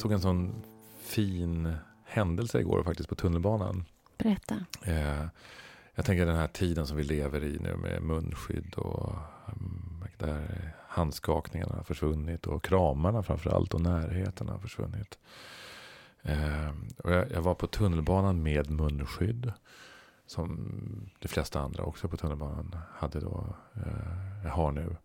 såg en sån fin händelse igår faktiskt på tunnelbanan. Berätta. Eh, jag tänker den här tiden som vi lever i nu med munskydd och um, där handskakningarna har försvunnit och kramarna framför allt och närheten har försvunnit. Eh, och jag, jag, var på tunnelbanan med munskydd. Som de flesta andra också på tunnelbanan hade då, eh, har nu.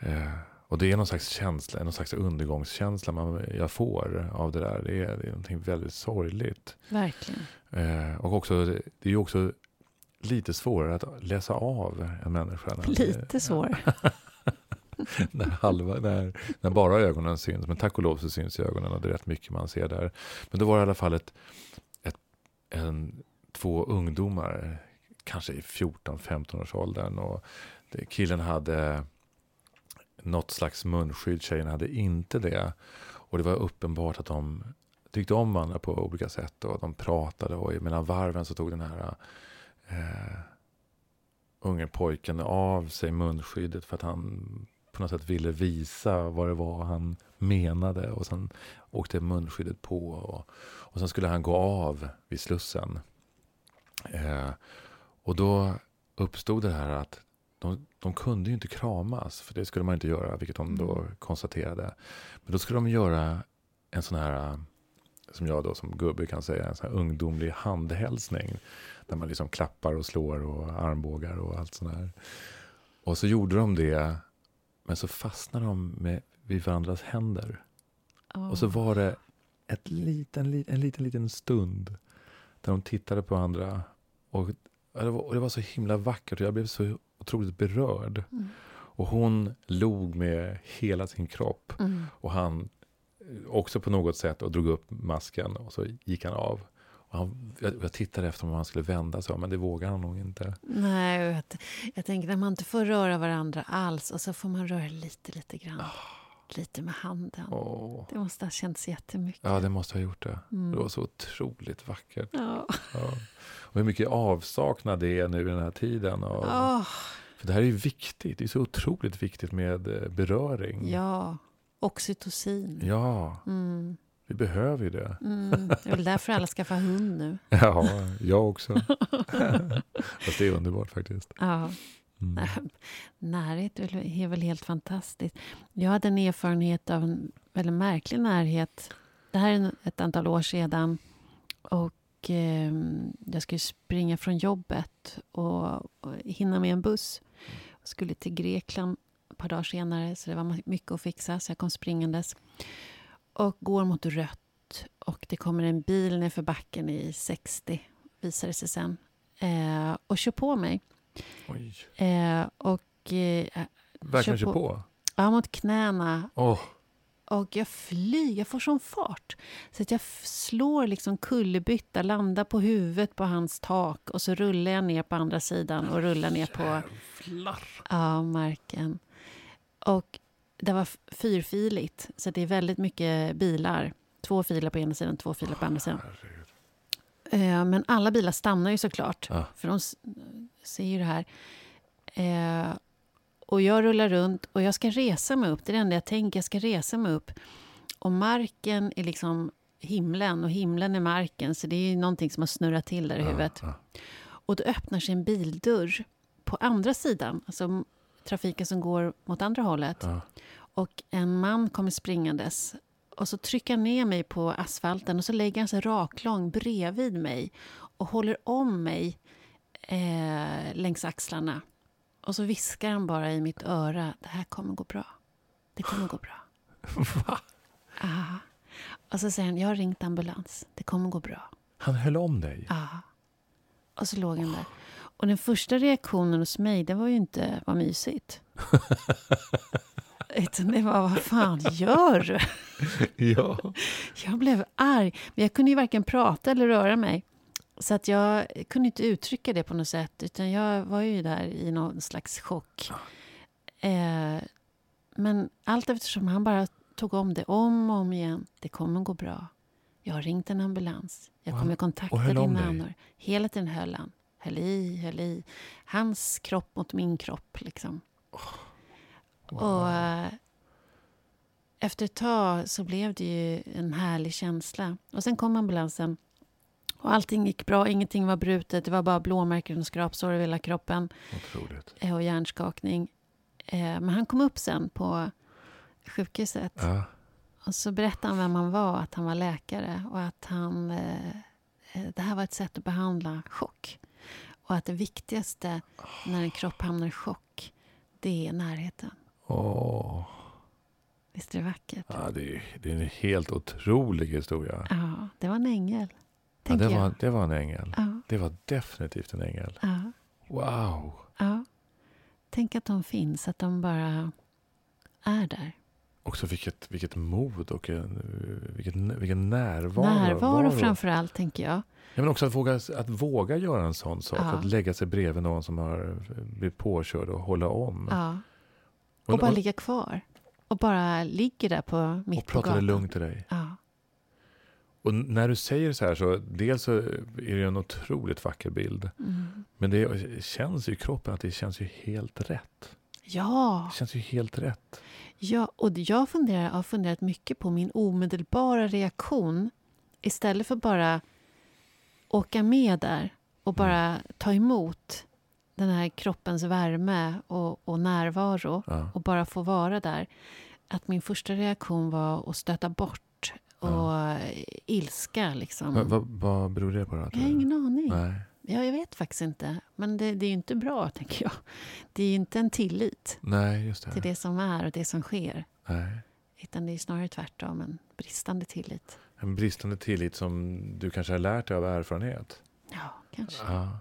Eh, och det är någon slags känsla, någon slags undergångskänsla man, jag får av det där. Det är, det är någonting väldigt sorgligt. Verkligen. Eh, och också, det är ju också lite svårare att läsa av en människa. Lite svårare. när, halva, när, när bara ögonen syns. Men tack och lov så syns ögonen och det är rätt mycket man ser där. Men då var det i alla fall ett, ett, en, två ungdomar, kanske i 14-15 års åldern. Och killen hade något slags munskydd, tjejerna hade inte det. Och det var uppenbart att de tyckte om varandra på olika sätt och de pratade och mellan varven så tog den här eh, unge pojken av sig munskyddet för att han på något sätt ville visa vad det var han menade och sen åkte munskyddet på och, och sen skulle han gå av vid Slussen. Eh, och då uppstod det här att de, de kunde ju inte kramas, för det skulle man inte göra, vilket de då mm. konstaterade. Men då skulle de göra en sån här, som jag då som gubbe kan säga, en sån här ungdomlig handhälsning. Där man liksom klappar och slår och armbågar och allt sånt här. Och så gjorde de det, men så fastnade de med, vid varandras händer. Oh. Och så var det ett liten, en liten, liten stund där de tittade på varandra. Och det var, och det var så himla vackert och jag blev så otroligt berörd. Mm. Och hon log med hela sin kropp. Mm. Och han också på något sätt och drog upp masken och så gick han av. Och han, jag, jag tittade efter om han skulle vända sig men det vågar han nog inte. Nej, jag, jag tänker när man inte får röra varandra alls och så får man röra lite, lite grann. Oh. Lite med handen. Oh. Det måste ha känts jättemycket. Ja, det måste ha gjort det. Mm. Det var så otroligt vackert. Ja. ja. Och hur mycket avsaknad det är nu i den här tiden. Och, oh. För det här är ju viktigt. Det är så otroligt viktigt med eh, beröring. Ja, oxytocin. Ja, mm. vi behöver ju det. Mm. Det är väl därför alla skaffar hund nu. ja, jag också. Fast det är underbart faktiskt. Ja. Mm. Närhet är väl helt fantastiskt. Jag hade en erfarenhet av en väldigt märklig närhet. Det här är ett antal år sedan. Och eh, jag skulle springa från jobbet och, och hinna med en buss. Jag skulle till Grekland ett par dagar senare, så det var mycket att fixa. Så jag kom springandes och går mot rött. Och det kommer en bil nerför backen i 60, visade det sig sen, eh, och kör på mig. Eh, och... Eh, Verkligen kör på? på? Ja, mot knäna. Oh. Och jag flyger, jag får sån fart. Så att jag slår liksom kullerbytta, landar på huvudet på hans tak och så rullar jag ner på andra sidan och rullar ner på ja, marken. Och det var fyrfiligt, så det är väldigt mycket bilar. Två filer på ena sidan, två filer på andra sidan. Eh, men alla bilar stannar ju såklart, ja. för de ser ju det här. Eh, och jag rullar runt och jag ska resa mig upp. Det är det enda jag tänker. Jag ska resa mig upp. Och marken är liksom himlen och himlen är marken. Så det är någonting som har snurrat till där i huvudet. Ja, ja. Och då öppnar sig en bildörr på andra sidan. Alltså trafiken som går mot andra hållet. Ja. Och en man kommer springandes. Och så trycker han ner mig på asfalten och så lägger han sig raklång bredvid mig och håller om mig eh, längs axlarna. Och så viskar han bara i mitt öra, det här kommer gå bra. Det kommer gå bra. Va? Ja. Och så säger han, jag har ringt ambulans. Det kommer gå bra. Han höll om dig? Ja. Och så låg han där. Och den första reaktionen hos mig, det var ju inte, vad mysigt. Utan det var, vad fan gör du? ja. Jag blev arg. Men jag kunde ju varken prata eller röra mig. Så att jag kunde inte uttrycka det på något sätt, utan jag var ju där i någon slags chock. Eh, men allt eftersom han bara tog om det om och om igen. Det kommer gå bra. Jag har ringt en ambulans. Jag kommer kontakta dina anhöriga. Hela tiden höll han. Höll i, höll i. Hans kropp mot min kropp, liksom. Oh. Wow. Och... Eh, efter ett tag så blev det ju en härlig känsla. Och sen kom ambulansen. Och allting gick bra, ingenting var brutet. Det var bara blåmärken och skrapsår över hela kroppen. Otroligt. eh, Och hjärnskakning. Eh, Men han kom upp sen på sjukhuset. Ja. Och så berättade han vem han var, att han var läkare och att han, det här var ett sätt att behandla chock. Och att det viktigaste när en kropp hamnar i chock, det är närheten. Åh. Visst är det vackert? Ja, det, är, det är en helt otrolig historia. Ja, det var en ängel. Ja, det, var, det var en ängel. Ja, Det var definitivt en ängel. ja, Wow. ja. Tänk att de finns, att de bara är där. Också vilket, vilket mod och en, vilket, vilken närvaro. Närvaro Varo. framför allt, tänker jag. Ja, men också att våga, att våga göra en sån sak. Ja. Att lägga sig bredvid någon som har blivit påkörd och hålla om. Ja. Och bara ligga kvar. Och bara ligger där på mitt och på prata det gatan. lugnt till dig. Ja. Och när du säger så här så, dels så är det en otroligt vacker bild. Mm. Men det känns ju i kroppen att det känns ju helt rätt. ja, Det känns ju helt rätt. Ja, och jag funderar, har funderat mycket på min omedelbara reaktion. Istället för bara åka med där och bara ta emot den här kroppens värme och, och närvaro Ja. och bara få vara där. Att min första reaktion var att stöta bort och Ja. ilska. Liksom. Vad, vad, vad beror det på? Då, Jag har ingen aning. Nej. Ja, jag vet faktiskt inte. Men det, det är ju inte bra, tänker jag. Det är ju inte en tillit Nej, just det. till det som är och det som sker. Nej. Utan det är snarare tvärtom, en bristande tillit. En bristande tillit som du kanske har lärt dig av erfarenhet. Ja, kanske. Ja.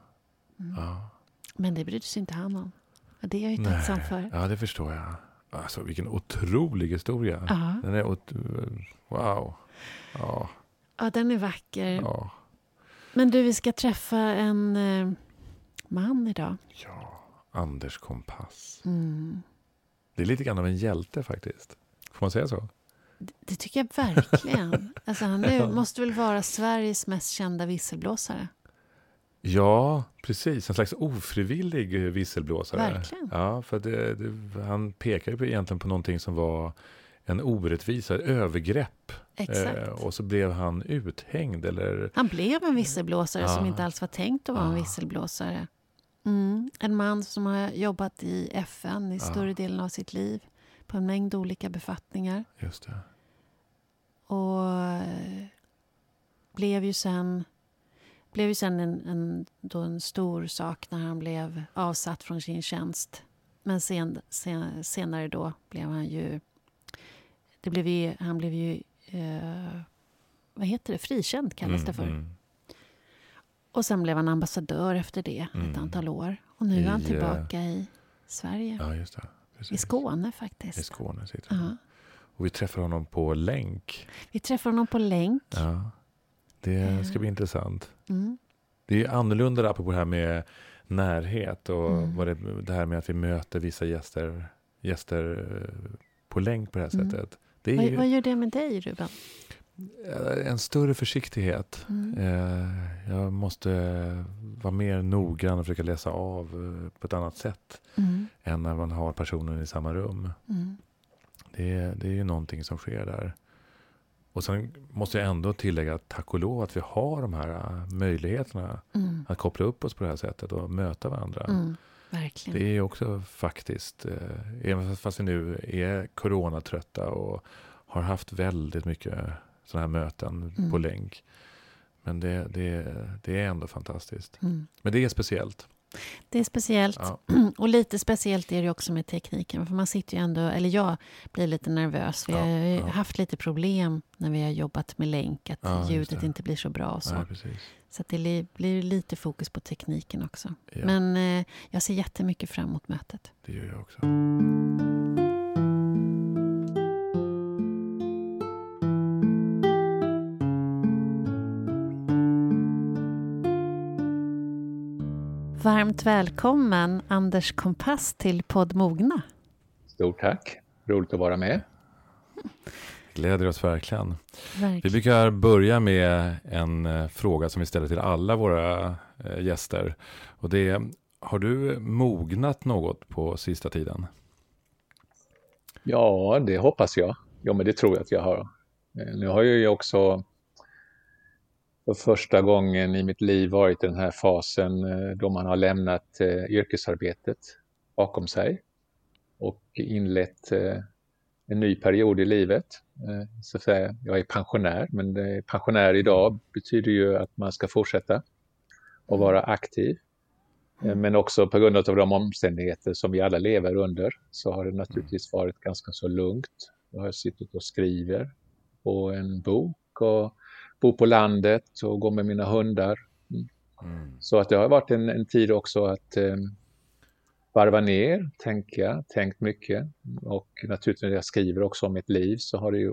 Mm. ja. Men det brydde sig inte han om. Det är jag ju Nej. tacksam för. Ja, det förstår jag. Alltså vilken otrolig historia. Ja. Den är wow. Ja, ja, den är vacker. ja, Men du, vi ska träffa en eh, man idag. ja. Anders Kompass. Mm. Det är lite grann av en hjälte faktiskt. Får man säga så? Det, det tycker jag verkligen. alltså, han är, måste väl vara Sveriges mest kända visselblåsare. Ja, precis. En slags ofrivillig visselblåsare. Verkligen. Ja, för det, det, han pekar ju på, egentligen på någonting som var en orättvisa, ett övergrepp. Exakt. Eh, och så blev han uthängd eller Han blev en visselblåsare som Ja. inte alls var tänkt att vara en Ja. visselblåsare. Mm. En man som har jobbat i FN i Ja. större delen av sitt liv på en mängd olika befattningar. just det. Och eh, blev ju sen, blev ju sen en, en, då en stor sak när han blev avsatt från sin tjänst. Men sen, sen, senare då blev han ju... Det blev ju han blev ju... Eh, vad heter det? Frikänd kallas det för. Mm, mm. Och sen blev han ambassadör efter det Mm. ett antal år. Och nu är han I, tillbaka i Sverige. Ja, just det. Precis. I Skåne I faktiskt. Skåne sitter han. Ja. Och vi träffar honom på länk. Vi träffar honom på länk. Ja, det ska bli intressant. Mm. Det är annorlunda apropå det här med närhet och Mm. vad det, det här med att vi möter vissa gäster, gäster eh, på länk på det här Mm. sättet. Det är Vad, vad gör det med dig, Ruben? eh, en större försiktighet. Mm. Eh, Jag måste vara mer noggrann och försöka läsa av på ett annat sätt Mm. än när man har personen i samma rum. Mm. Det det är ju någonting som sker där. Och sen måste jag ändå tillägga, tack och lov, att vi har de här äh, möjligheterna Mm. att koppla upp oss på det här sättet och möta varandra. Mm. Verkligen. Det är också faktiskt, eh, även fast vi nu är coronatrötta och har haft väldigt mycket sådana här möten Mm. på länk. Men det, det, det är ändå fantastiskt. Mm. Men det är speciellt. Det är speciellt. Ja. Och lite speciellt är det också med tekniken. För man sitter ju ändå, eller jag blir lite nervös. Vi Ja, har ja. haft lite problem när vi har jobbat med länk. Att ljudet det. inte blir så bra och så. Så det li- blir lite fokus på tekniken också. Men eh, jag ser jättemycket fram emot mötet. det gör jag också. Varmt välkommen Anders Kompass till podd Mogna. Stort tack. Roligt att vara med. Gläder oss verkligen. Vi Verkligen. brukar börja med en eh, fråga som vi ställer till alla våra eh, gäster. Och det är, har du mognat något på sista tiden? Ja, det hoppas jag. jo, men det tror jag att jag har. Eh, nu har jag ju också för första gången i mitt liv varit i den här fasen eh, då man har lämnat eh, yrkesarbetet bakom sig och inlett en ny period i livet. Så att säga, jag är pensionär, men pensionär idag betyder ju att man ska fortsätta och vara aktiv. Men också på grund av de omständigheter som vi alla lever under så har det naturligtvis varit ganska så lugnt. Jag har suttit och skriver på en bok och bor på landet och går med mina hundar. Mm. Så att det har varit en, en tid också att eh, varva ner, tänka, tänkt mycket. Och naturligtvis när jag skriver också om mitt liv så har det ju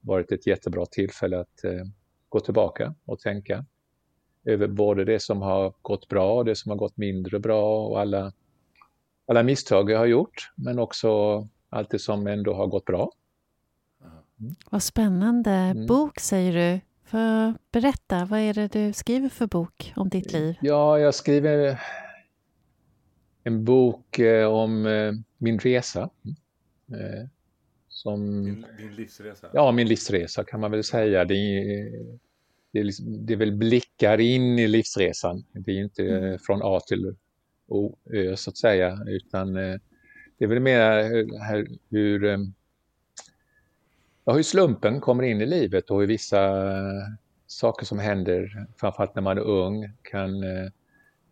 varit ett jättebra tillfälle att eh, gå tillbaka och tänka över både det som har gått bra och det som har gått mindre bra och alla, alla misstag jag har gjort, men också allt det som ändå har gått bra. Mm. Vad spännande. Mm. Bok säger du. För berätta, vad är det du skriver för bok om ditt liv? Ja, jag skriver en bok eh, om eh, min resa. Eh, som, din, din, livsresa? Ja, min livsresa kan man väl säga. Det är, det är, liksom, det är väl blickar in i livsresan. Det är inte mm. från A till O, Ö så att säga, utan det är väl mer hur ja, hur slumpen kommer in i livet och hur vissa saker som händer, framförallt när man är ung, kan, eh,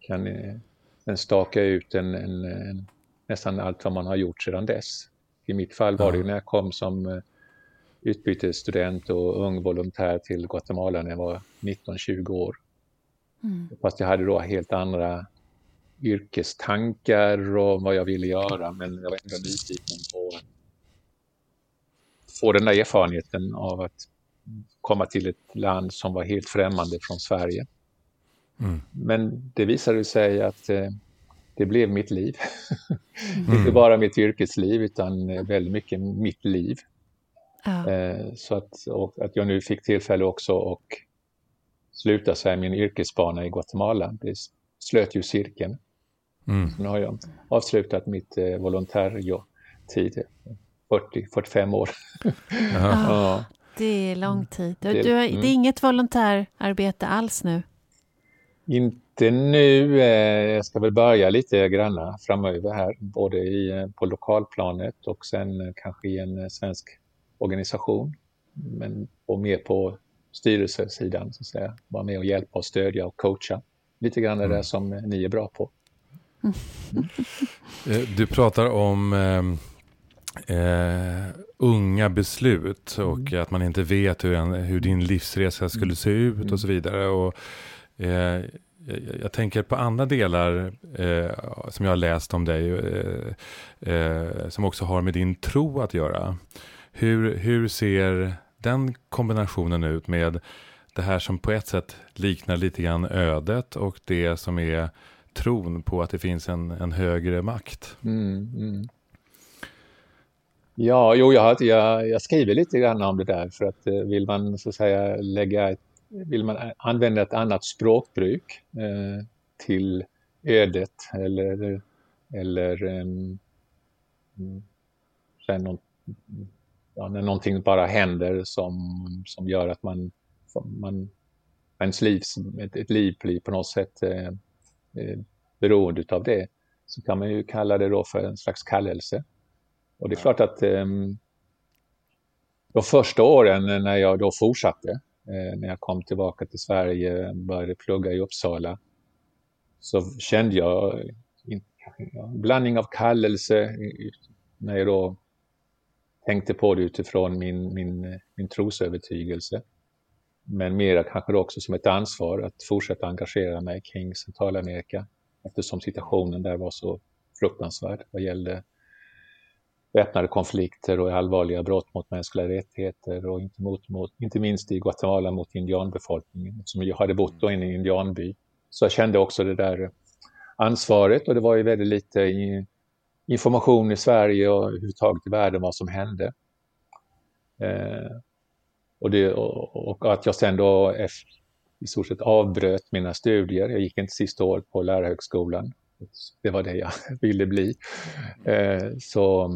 kan eh, staka ut en, en, en, nästan allt vad man har gjort sedan dess. I mitt fall var det när jag kom som eh, utbytesstudent och ung volontär till Guatemala när jag var 19-20 år. Mm. Fast jag hade då helt andra yrkestankar och vad jag ville göra men jag var ändå nyfiken på få den där erfarenheten av att komma till ett land som var helt främmande från Sverige. Mm. Men det visade sig att eh, det blev mitt liv. Mm. Inte bara mitt yrkesliv utan eh, väldigt mycket mitt liv. Ja. Eh, så att, att jag nu fick tillfälle också att sluta säga min yrkesbana i Guatemala. Det slöt ju cirkeln. Mm. Så nu har jag avslutat mitt eh, volontärtid 40-45 år. ja. Det är lång tid. Du, du har, mm. Det är inget volontärarbete alls nu? Inte nu. Eh, jag ska väl börja lite granna framöver här, både i, eh, på lokalplanet och sen eh, kanske i en svensk organisation. Men och mer på styrelsesidan, så att säga. Vara med och hjälpa och stödja och coacha. Lite grann mm. det som ni är bra på. Mm. Du pratar om eh, unga beslut och mm. att man inte vet hur, en, hur din livsresa skulle se ut mm. och så vidare. Och, eh, jag, jag, tänker på andra delar eh, som jag har läst om dig, eh, eh, som också har med din tro att göra. Hur, hur ser den kombinationen ut med det här som på ett sätt liknar lite grann ödet och det som är tron på att det finns en, en högre makt? Mm, mm. Ja, jo, jag, jag, jag, skriver lite grann om det där för att eh, vill man så att säga lägga ett, vill man använda ett annat språkbruk eh, till ödet eller, eller ehm, um, någon, ja, när någonting bara händer som, som gör att man, man ens liv, ett, ett liv blir på något sätt eh, eh, beroende av det, så kan man ju kalla det då för en slags kallelse. Och det är klart att eh, de första åren när jag då fortsatte, eh, när jag kom tillbaka till Sverige, började plugga i Uppsala, så kände jag en blandning av kallelse när jag då tänkte på det utifrån min, min, min trosövertygelse. Men mera kanske också som ett ansvar att fortsätta engagera mig kring Centralamerika eftersom situationen där var så fruktansvärd vad gällde väpnade konflikter och allvarliga brott mot mänskliga rättigheter och inte, mot, mot, inte minst i Guatemala mot indianbefolkningen som jag hade bott då i en indianby. Så jag kände också det där ansvaret och det var ju väldigt lite i, information i Sverige och överhuvudtaget i världen vad som hände. Eh, och, det, och, och, att jag sen då efter, i stort sett avbröt mina studier. Jag gick inte sista året på lärarhögskolan. Det var det jag ville bli. Eh, så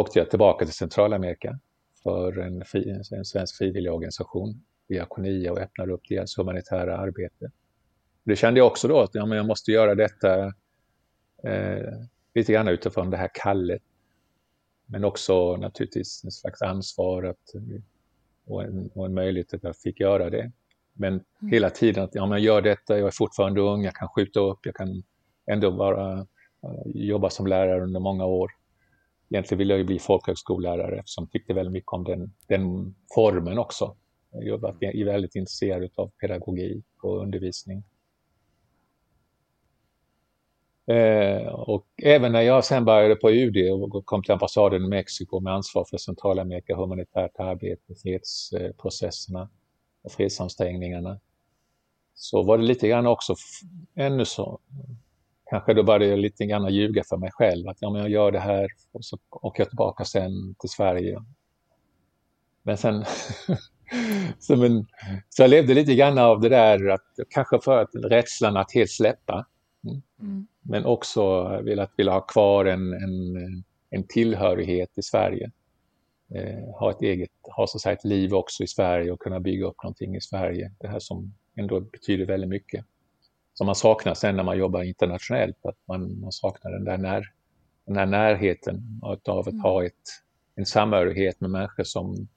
åkte jag tillbaka till Centralamerika för en, en svensk frivilligorganisation, Diakonia, och öppnade upp deras humanitära arbete. Det kände jag också då att ja, men jag måste göra detta eh, lite grann utifrån det här kallet. Men också naturligtvis en slags ansvar att, och, en, och en möjlighet att jag fick göra det. Men mm. hela tiden att ja, men jag gör detta, jag är fortfarande ung, jag kan skjuta upp, jag kan ändå bara uh, jobba som lärare under många år. Egentligen ville jag ju bli folkhögskollärare eftersom jag tyckte väldigt mycket om den, den formen också. Jag är väldigt intresserad av pedagogik och undervisning. Eh, och även när jag sen började på UD och kom till ambassaden i Mexiko med ansvar för Centralamerika, humanitärt arbete, fredsprocesserna och fredsansträngningarna, så var det lite grann också ännu så, kanske då började jag lite grann ljuga för mig själv, att ja, men jag gör det här och så åker jag tillbaka sen till Sverige. Men sen, så, men, så jag levde lite grann av det där, att, kanske för att rädslan att helt släppa. Mm. mm men också velat vilja ha kvar en, en, en tillhörighet i Sverige. Eh, ha ett eget, ha så att säga ett liv också i Sverige och kunna bygga upp någonting i Sverige. Det här som ändå betyder väldigt mycket. Som man saknar sen när man jobbar internationellt, att man, man saknar den där när, den här närheten av att ha ett, en samhörighet med människor som,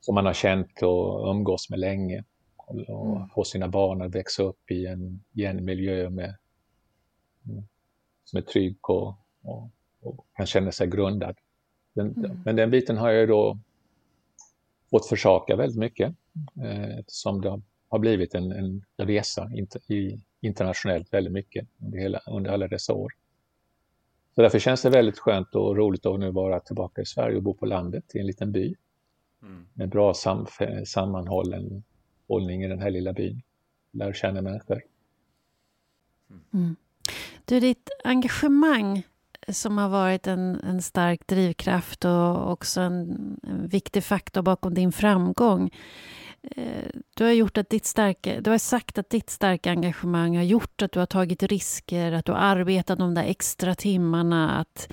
som man har känt och umgås med länge. Och, och få sina barn att växa upp i en, i en miljö med som är trygg och, och, och kan känna sig grundad. Den, mm. Men den biten har jag då fått försaka väldigt mycket eh, eftersom det har blivit en, en resa inter, i, internationellt väldigt mycket under, hela, under alla dessa år. Så därför känns det väldigt skönt och roligt att nu vara tillbaka i Sverige och bo på landet i en liten by. Mm. Med bra sam, sammanhållen hållning i den här lilla byn. Lär känna människor. Mm. Du, ditt engagemang som har varit en, en stark drivkraft och också en, en viktig faktor bakom din framgång. Eh, du har, gjort att ditt starka, du har sagt att ditt starka engagemang har gjort att du har tagit risker, att du har arbetat de där extra timmarna. Att,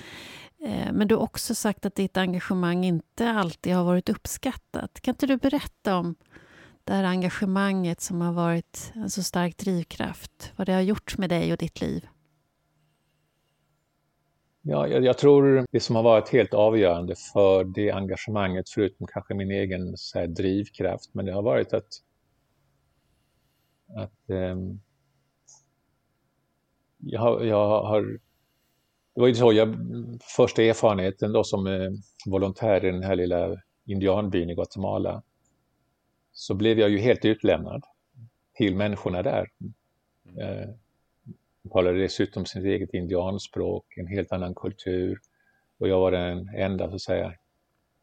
eh, men du har också sagt att ditt engagemang inte alltid har varit uppskattat. Kan inte du berätta om det här engagemanget som har varit en så stark drivkraft? Vad det har gjort med dig och ditt liv? Ja, jag, jag, tror det som har varit helt avgörande för det engagemanget, förutom kanske min egen så här, drivkraft, men det har varit att, att um, jag, har, jag har det var ju så, jag, första erfarenheten då som eh, volontär i den här lilla indianbyn i Guatemala, så blev jag ju helt utlämnad till människorna där. Mm. Eh, de talade dessutom sitt eget indianspråk, en helt annan kultur. Och jag var den enda så att säga,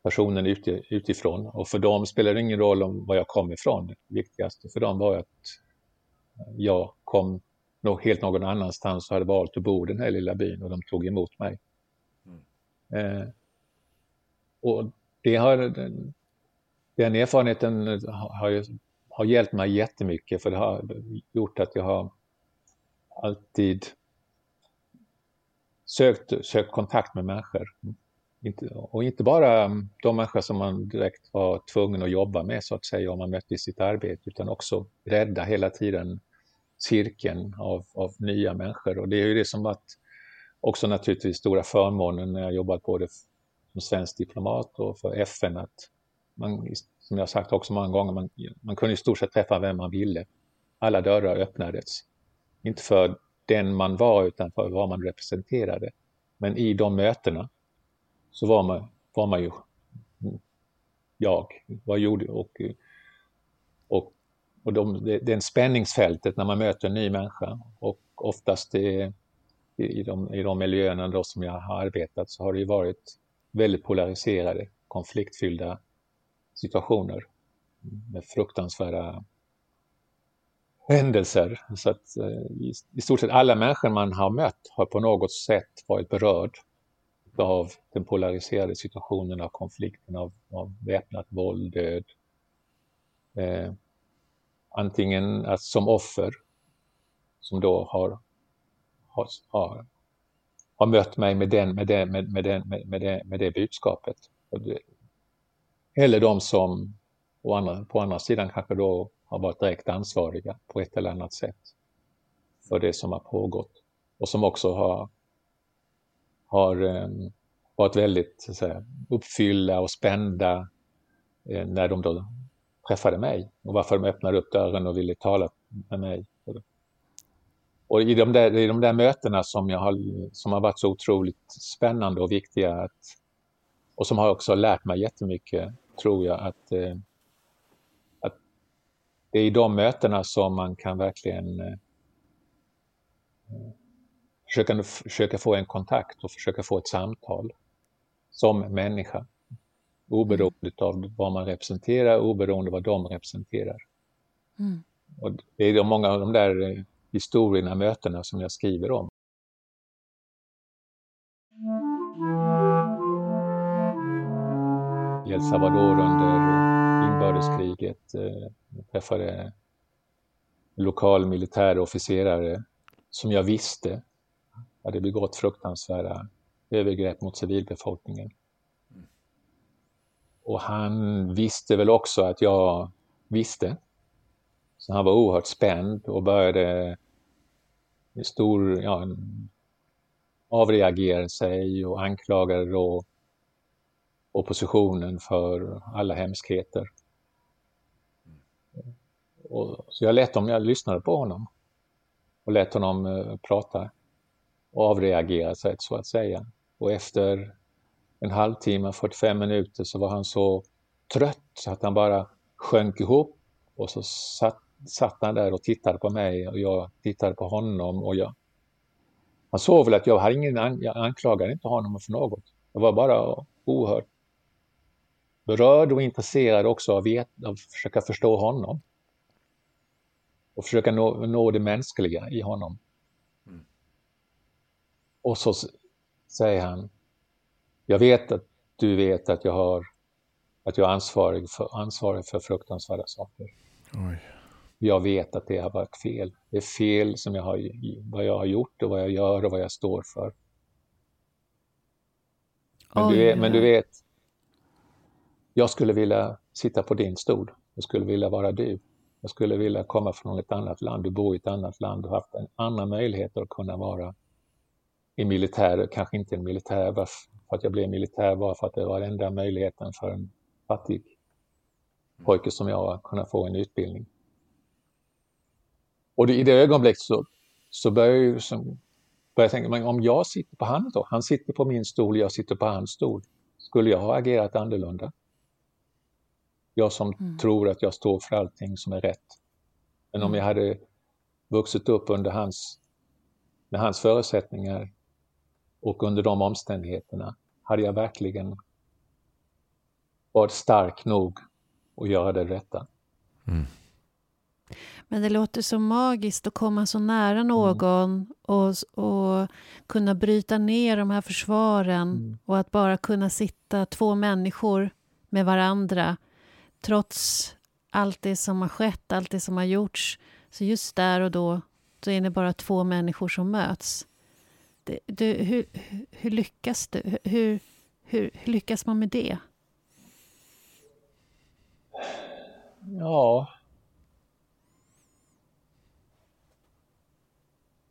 personen utifrån. Och för dem spelade det ingen roll om var jag kom ifrån. Det viktigaste för dem var att jag kom helt någon annanstans och hade valt att bo i den här lilla byn och de tog emot mig. Mm. Eh, och det har, den erfarenheten har, har hjälpt mig jättemycket för det har gjort att jag har alltid sökt, sökt kontakt med människor. Inte, och inte bara de människor som man direkt var tvungen att jobba med så att säga om man mötte i sitt arbete utan också rädda hela tiden cirkeln av, av nya människor. Och det är ju det som varit också naturligtvis stora förmånen när jag jobbat både som svensk diplomat och för FN att man, som jag sagt också många gånger, man, man kunde i stort sett träffa vem man ville. Alla dörrar öppnades. Inte för den man var utan för vad man representerade. Men i de mötena så var man, var man ju jag. Vad gjorde och, och, och de, det, det är spänningsfältet när man möter en ny människa och oftast i, i, de, i de miljöerna då som jag har arbetat så har det ju varit väldigt polariserade, konfliktfyllda situationer med fruktansvärda händelser. Så att, eh, i, stort sett alla människor man har mött har på något sätt varit berörd av den polariserade situationen, av konflikten, av, av väpnat våld, död. Eh, antingen att som offer, som då har, har, har, har mött mig med, den, med, den, med, med, den, med, med, det, med det budskapet. Eller de som på andra, på andra sidan kanske då har varit direkt ansvariga på ett eller annat sätt för det som har pågått och som också har, har um, varit väldigt så säga, uppfyllda och spända eh, när de då träffade mig och varför de öppnade upp dörren och ville tala med mig. Och i de där, i de där mötena som, jag har, som har varit så otroligt spännande och viktiga att, och som har också lärt mig jättemycket, tror jag, att, eh, det är i de mötena som man kan verkligen eh, försöka, försöka få en kontakt och försöka få ett samtal som människa. Oberoende av vad man representerar, oberoende av vad de representerar. Mm. Och det är många av de där eh, historierna, mötena som jag skriver om. El Salvador under inbördeskriget eh, jag träffade lokal militär officerare som jag visste hade begått fruktansvärda övergrepp mot civilbefolkningen. Och han visste väl också att jag visste. Så han var oerhört spänd och började stor, ja, avreagera sig och anklagade då oppositionen för alla hemskheter. Och, så jag lät dem, jag lyssnade på honom och lät honom eh, prata och avreagera sig så att säga. Och efter en halvtimme, 45 minuter så var han så trött så att han bara sjönk ihop och så satt, satt han där och tittade på mig och jag tittade på honom och jag han såg väl att jag, hade ingen, jag anklagade inte honom för något. Jag var bara oerhört berörd och intresserad också av, av att försöka förstå honom. Och försöka nå, nå det mänskliga i honom. Mm. Och så säger han, jag vet att du vet att jag har att jag är ansvarig för, ansvarig för fruktansvärda saker. Oj. Jag vet att det har varit fel. Det är fel som jag har, vad jag har gjort och vad jag gör och vad jag står för. Men, du, vet, men du vet, jag skulle vilja sitta på din stol. Jag skulle vilja vara du. Jag skulle vilja komma från ett annat land. Du bor i ett annat land och har haft en annan möjlighet att kunna vara i militär, kanske inte en militär, för att jag blev militär var för att det var den enda möjligheten för en fattig pojke som jag att kunna få en utbildning. Och i det ögonblicket så, så börjar jag, som, börjar jag tänka, men om jag sitter på hans då, han sitter på min stol, jag sitter på hans stol, skulle jag ha agerat annorlunda? Jag som mm. tror att jag står för allting som är rätt. Men om mm. jag hade vuxit upp under hans, med hans förutsättningar och under de omständigheterna hade jag verkligen varit stark nog att göra det rätta. Mm. Men det låter så magiskt att komma så nära mm. någon mm. och, och kunna bryta ner de här försvaren mm. och att bara kunna sitta två människor med varandra trots allt det som har skett, allt det som har gjorts. Så just där och då, då är det bara två människor som möts. Det, du, hur, hur, lyckas du? Hur, hur, hur lyckas man med det? Ja...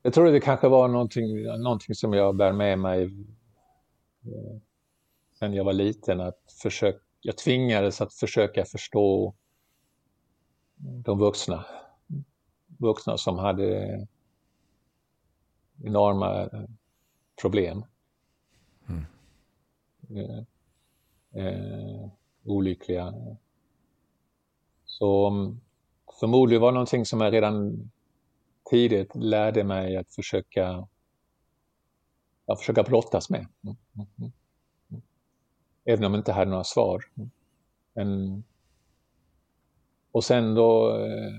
Jag tror det kanske var någonting, någonting som jag bär med mig eh, sen jag var liten. Att försöka, jag tvingades att försöka förstå de vuxna. Vuxna som hade enorma problem. Mm. Eh, eh, olyckliga. Så mm, förmodligen var det någonting som jag redan tidigt lärde mig att försöka, ja, försöka brottas med. Mm, mm, mm. Även om jag inte hade några svar. Men, och sen då eh,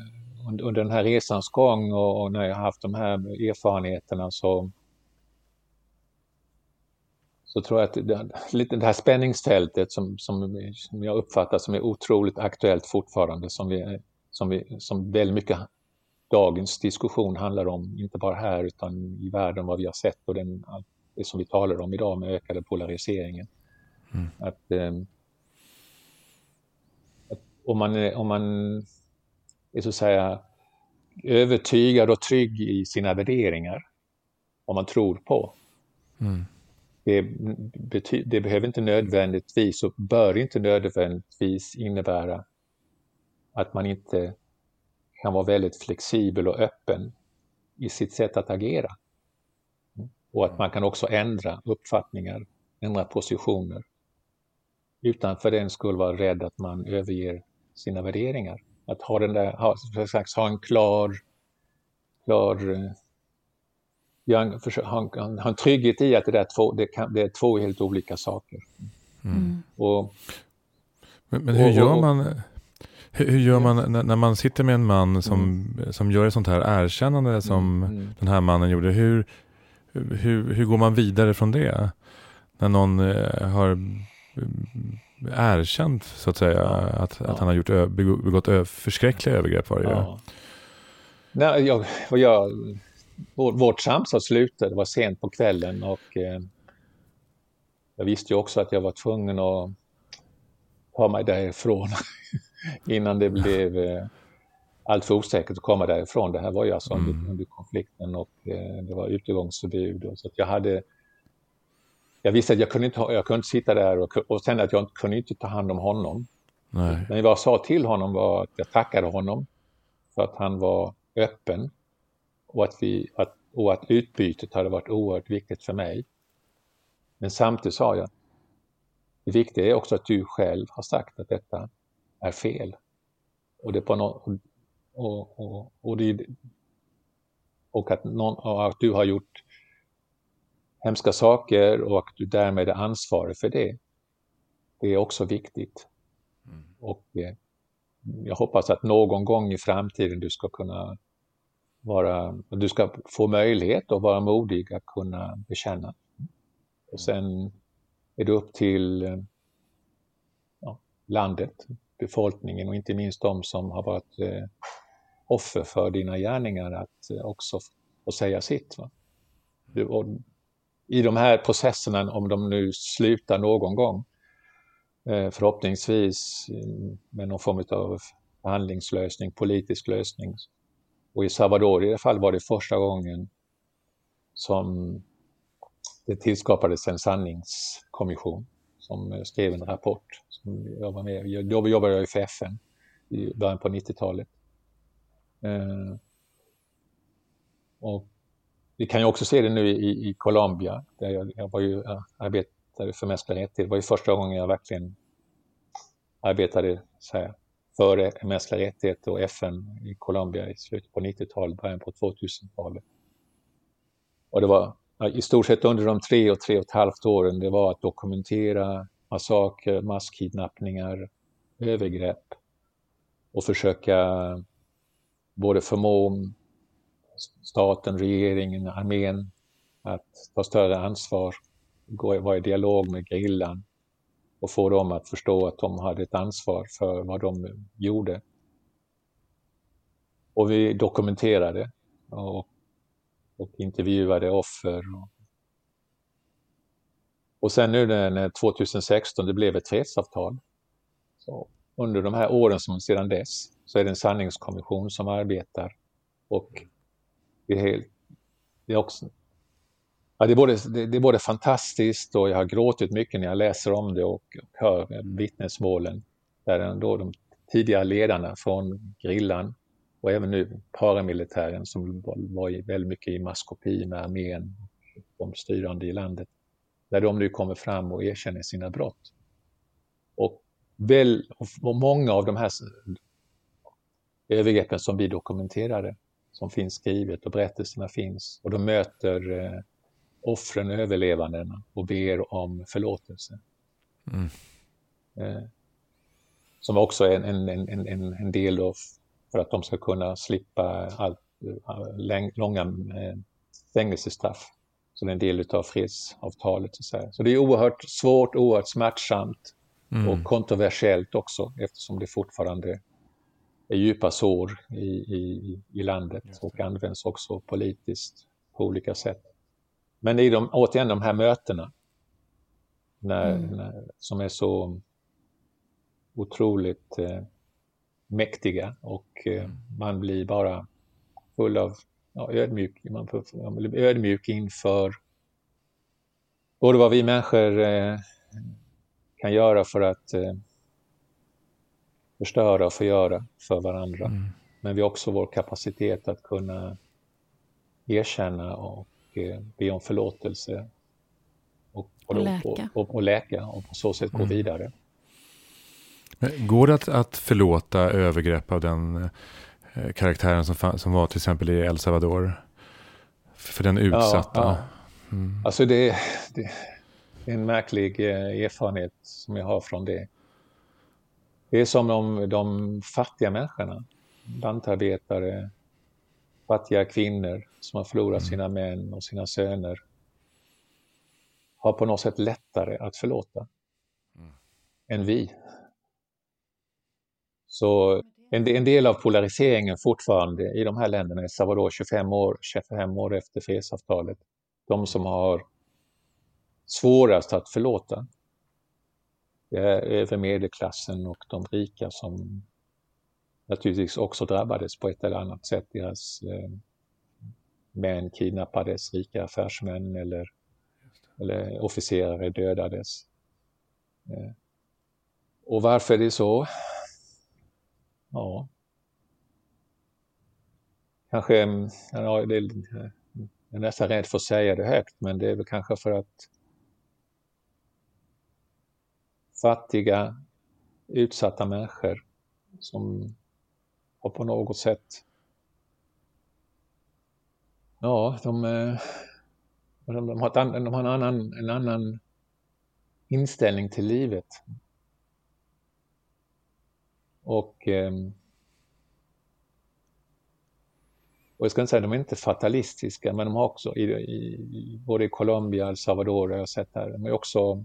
under den här resans gång och, när jag haft de här erfarenheterna så så tror jag att det, det här spänningsfältet som, som, som jag uppfattar som är otroligt aktuellt fortfarande, som, vi, som, vi, som väldigt mycket dagens diskussion handlar om, inte bara här utan i världen, vad vi har sett och den, det som vi talar om idag med ökade polariseringen. Mm. Att, eh, om man, är, om man är så att säga övertygad och trygg i sina värderingar, vad man tror på. Mm. Det, det, behöver inte nödvändigtvis och bör inte nödvändigtvis innebära att man inte kan vara väldigt flexibel och öppen i sitt sätt att agera. Och att man kan också ändra uppfattningar, ändra positioner utan för den skull vara rädd att man överger sina värderingar. Att ha, den där, ha, sagt, ha en klar, klar eh, ha, en, ha en trygghet i att det, där två, det, kan, det är två helt olika saker. Mm. Och, men, men, hur gör man, hur, gör man när, när, man sitter med en man som, mm. som gör ett sånt här erkännande som mm. mm. den här mannen gjorde? Hur, hur, hur går man vidare från det? När någon eh, har erkänt så att säga att, ja. att han har gjort, begått förskräckliga övergrepp var det ja. Nej, jag, jag, vårt, vårt samtal slutade, det var sent på kvällen och eh, jag visste ju också att jag var tvungen att ta mig därifrån innan det blev eh, allt för osäkert att komma därifrån. Det här var ju alltså mm. under, under konflikten och eh, det var utegångsförbud. Och så att jag hade jag visste att jag kunde inte, jag kunde inte sitta där och, och sen att jag kunde inte ta hand om honom. Nej. Men vad jag sa till honom var att jag tackade honom för att han var öppen och att, vi, att, och att utbytet hade varit oerhört viktigt för mig. Men samtidigt sa jag, det viktiga är också att du själv har sagt att detta är fel. Och, det på no, och, och, och, det, och, att någon, och att du har gjort hemska saker och att du därmed är ansvarig för det. Det är också viktigt. Mm. Och eh, jag hoppas att någon gång i framtiden du ska kunna vara, du ska få möjlighet att vara modig att kunna bekänna. Och sen är det upp till ja, landet, befolkningen och inte minst de som har varit eh, offer för dina gärningar att eh, också få säga sitt. Va? Du, i de här processerna, om de nu slutar någon gång, eh, förhoppningsvis eh, med någon form av förhandlingslösning, politisk lösning. Och i Salvador i det fall var det första gången som det tillskapades en sanningskommission som eh, skrev en rapport. Som jag var med. Då jobbade jag för FN i början på 90-talet. Och vi kan ju också se det nu i, i Colombia, där jag, jag var ju jag arbetade för mänskliga rättigheter. Det var ju första gången jag verkligen arbetade så här, för mänskliga rättigheter och FN i Colombia i slutet på 90-talet, början på 2000-talet. Och det var i stort sett under de tre och tre och ett halvt åren, det var att dokumentera massakrer, masskidnappningar, övergrepp och försöka både förmå staten, regeringen, armén att ta större ansvar, gå, vara i dialog med grillan och få dem att förstå att de hade ett ansvar för vad de gjorde. Och vi dokumenterade och, och intervjuade offer. Och, och sen nu när 2016 det blev ett fredsavtal, så under de här åren som sedan dess så är det en sanningskommission som arbetar och det är, helt, det är också Ja, det, är både, det, är både fantastiskt och jag har gråtit mycket när jag läser om det och, och hör vittnesmålen där ändå de tidigare ledarna från grillan och även nu paramilitären som var väldigt mycket i maskopi med armén och de styrande i landet. Där de nu kommer fram och erkänner sina brott. Och, väl, och många av de här övergreppen som vi dokumenterade som finns skrivet och berättelserna finns och de möter eh, offren och överlevandena och ber om förlåtelse. Mm. Eh, som också är en, en, en, en del av för att de ska kunna slippa allt, all, långa eh, fängelsestraff. Så det är en del av fredsavtalet. Så, så det är oerhört svårt, oerhört smärtsamt mm. och kontroversiellt också eftersom det fortfarande är djupa sår i, i, i landet och används också politiskt på olika sätt. Men det är de, återigen de här mötena när, mm. när, som är så otroligt eh, mäktiga och eh, man blir bara full av ja, ödmjuk, man, man blir ödmjuk inför både vad vi människor eh, kan göra för att eh, förstöra och förgöra för varandra. Mm. Men vi har också vår kapacitet att kunna erkänna och eh, be om förlåtelse och, och, och, läka. och, och läka och på så sätt gå mm. vidare. Går det att, att förlåta övergrepp av den eh, karaktären som, som var till exempel i El Salvador? För den utsatta? Ja, ja. Mm. Alltså det, det, är en märklig eh, erfarenhet som jag har från det. Det är som de, de fattiga människorna, lantarbetare, fattiga kvinnor som har förlorat mm. sina män och sina söner har på något sätt lättare att förlåta mm. än vi. Så en, en, del av polariseringen fortfarande i de här länderna, i Salvador 25 år, 25 år efter fredsavtalet, de som har svårast att förlåta, det är över medelklassen och de rika som naturligtvis också drabbades på ett eller annat sätt. Deras eh, män kidnappades, rika affärsmän eller, eller officerare dödades. Eh, och varför är det så? Ja. Kanske, ja, det är, jag är nästan rädd för att säga det högt, men det är väl kanske för att fattiga, utsatta människor som har på något sätt Ja, de, eh, de, har, ett, de har en, annan, en annan inställning till livet. Och, ehm, och jag ska inte säga att de är inte fatalistiska, men de har också, i, i, både i Colombia och El Salvador har jag sett här, de är också,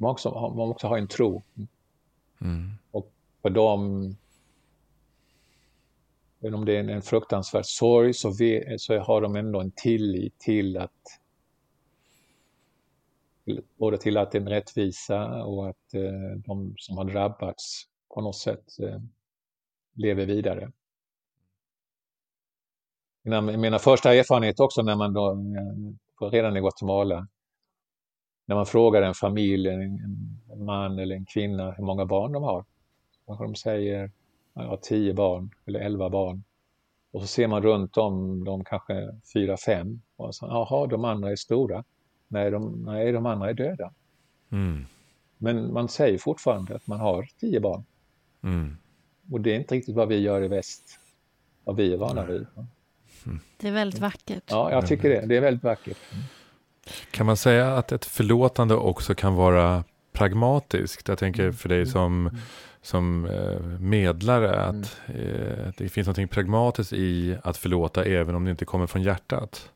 de också, de också har en tro. Mm. Och för dem, även om det är en fruktansvärd sorg, så, vi, så har de ändå en tillit till att både till att det är en rättvisa och att eh, de som har drabbats på något sätt eh, lever vidare. Mina, mina första erfarenheter också när man då, eh, redan i Guatemala, när man frågar en familj, en, man eller en kvinna hur många barn de har. Kanske de säger ja, tio barn eller elva barn. Och så ser man runt om de kanske fyra, fem. Och så, jaha, de andra är stora. Nej, de, nej, de andra är döda. Mm. Men man säger fortfarande att man har tio barn. Mm. Och det är inte riktigt vad vi gör i väst, vad vi är vana vid. Mm. Det är väldigt vackert. Ja, jag tycker det. Det är väldigt vackert. Mm. Kan man säga att ett förlåtande också kan vara pragmatiskt? Jag tänker mm. för dig som, mm. som eh, medlare att eh, det finns något pragmatiskt i att förlåta även om det inte kommer från hjärtat.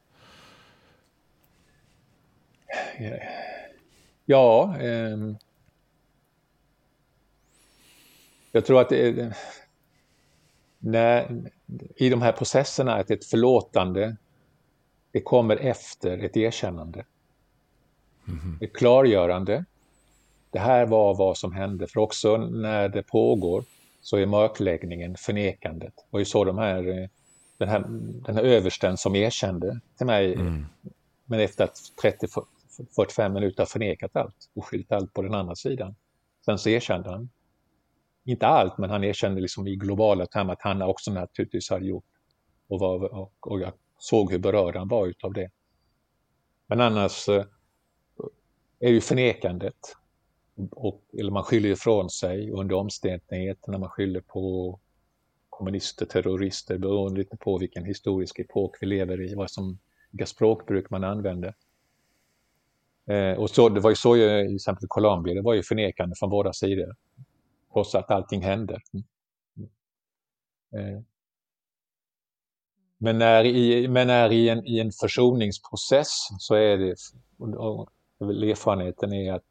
Ja, eh, jag tror att det, när, i de här processerna att ett förlåtande det kommer efter ett erkännande. Mm. Ett klargörande. Det här var vad som hände, för också när det pågår så är mörkläggningen förnekandet. Och ju så de här, den, här, den här översten som erkände till mig, mm. men efter att 30, 45 minuter har förnekat allt och skyllt allt på den andra sidan. Sen så erkände han, inte allt, men han erkände liksom i globala termer att han också naturligtvis hade gjort och, var, och, och jag såg hur berörd han var utav det. Men annars eh, är ju förnekandet, och, eller man skyller ifrån sig under omständigheterna, man skyller på kommunister, terrorister, beroende lite på vilken historisk epok vi lever i, vad som, vilka språkbruk man använder. Eh, och så, det var ju så i till exempel Colombia, det var ju förnekande från båda sidor. Trots att allting hände. Mm. mm. Eh. Men när, i, men när i, en, i en försoningsprocess så är det, och erfarenheten är att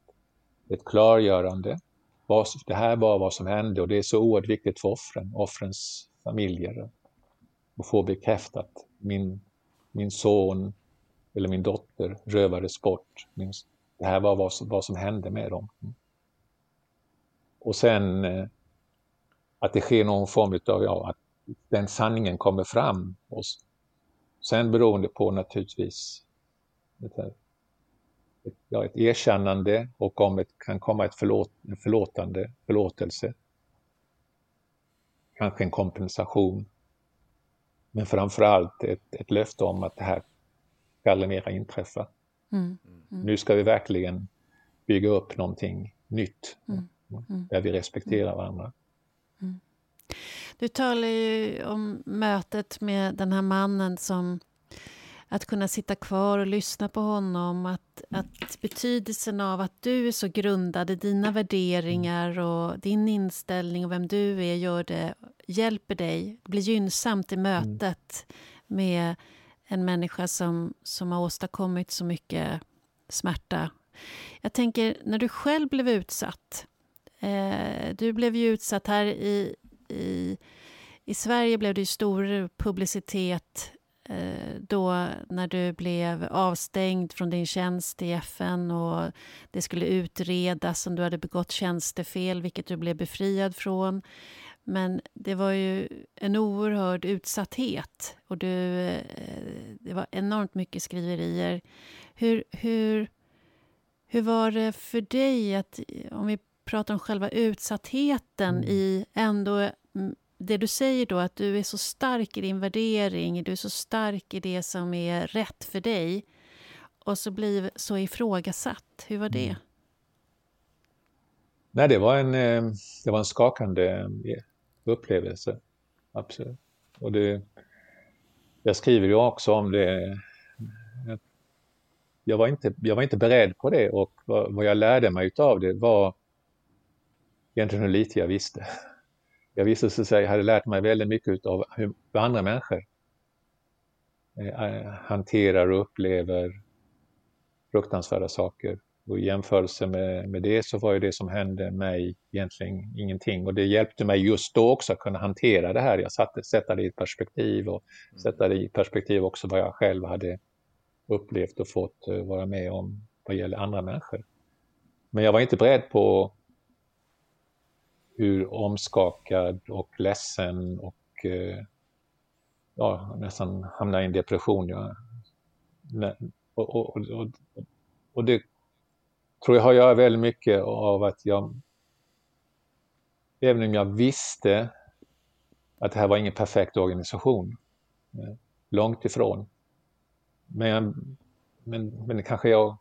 ett klargörande, vad, det här var vad som hände och det är så oerhört viktigt för offren, offrens familjer att få bekräftat. Min, min son eller min dotter rövades bort. Det här var vad som, vad som hände med dem. Och sen, eh, att det sker någon form av, ja, att den sanningen kommer fram. Och sen beroende på naturligtvis ett, ja, ett erkännande och om det kan komma ett förlåt, en förlåtande, förlåtelse. Kanske en kompensation. Men framförallt ett, ett löfte om att det här ska aldrig mera inträffa. Mm. Mm. Nu ska vi verkligen bygga upp någonting nytt mm. mm. där vi respekterar varandra. Du talar ju om mötet med den här mannen som att kunna sitta kvar och lyssna på honom, att, att betydelsen av att du är så grundad i dina värderingar och din inställning och vem du är gör det, hjälper dig, det blir gynnsamt i mötet med en människa som, som har åstadkommit så mycket smärta. Jag tänker, när du själv blev utsatt, eh, du blev ju utsatt här i, i, i Sverige blev det ju stor publicitet eh, då när du blev avstängd från din tjänst i FN och det skulle utredas om du hade begått tjänstefel, vilket du blev befriad från. Men det var ju en oerhörd utsatthet och du, eh, det var enormt mycket skriverier. Hur, hur, hur var det för dig att, om vi pratar om själva utsattheten mm. i ändå det du säger då, att du är så stark i din värdering, du är så stark i det som är rätt för dig och så blir så ifrågasatt. Hur var det? Mm. Nej, det var en, eh, det var en skakande eh, upplevelse. Absolut. Och det, jag skriver ju också om det. Jag var inte, jag var inte beredd på det och vad, vad jag lärde mig av det var egentligen hur lite jag visste. Jag visste så att säga, hade lärt mig väldigt mycket av hur andra människor eh, hanterar och upplever fruktansvärda saker. Och i jämförelse med, med det så var ju det som hände mig egentligen ingenting. Och det hjälpte mig just då också att kunna hantera det här. Jag satte, sätta det i perspektiv och mm. sätta det i perspektiv också vad jag själv hade upplevt och fått eh, vara med om vad gäller andra människor. Men jag var inte beredd på hur omskakad och ledsen och eh, ja, nästan hamna i en depression. Ja. Och, och, och, och det tror jag har jag väldigt mycket av att jag, även om jag visste att det här var ingen perfekt organisation, eh, långt ifrån. Men, men, men kanske jag,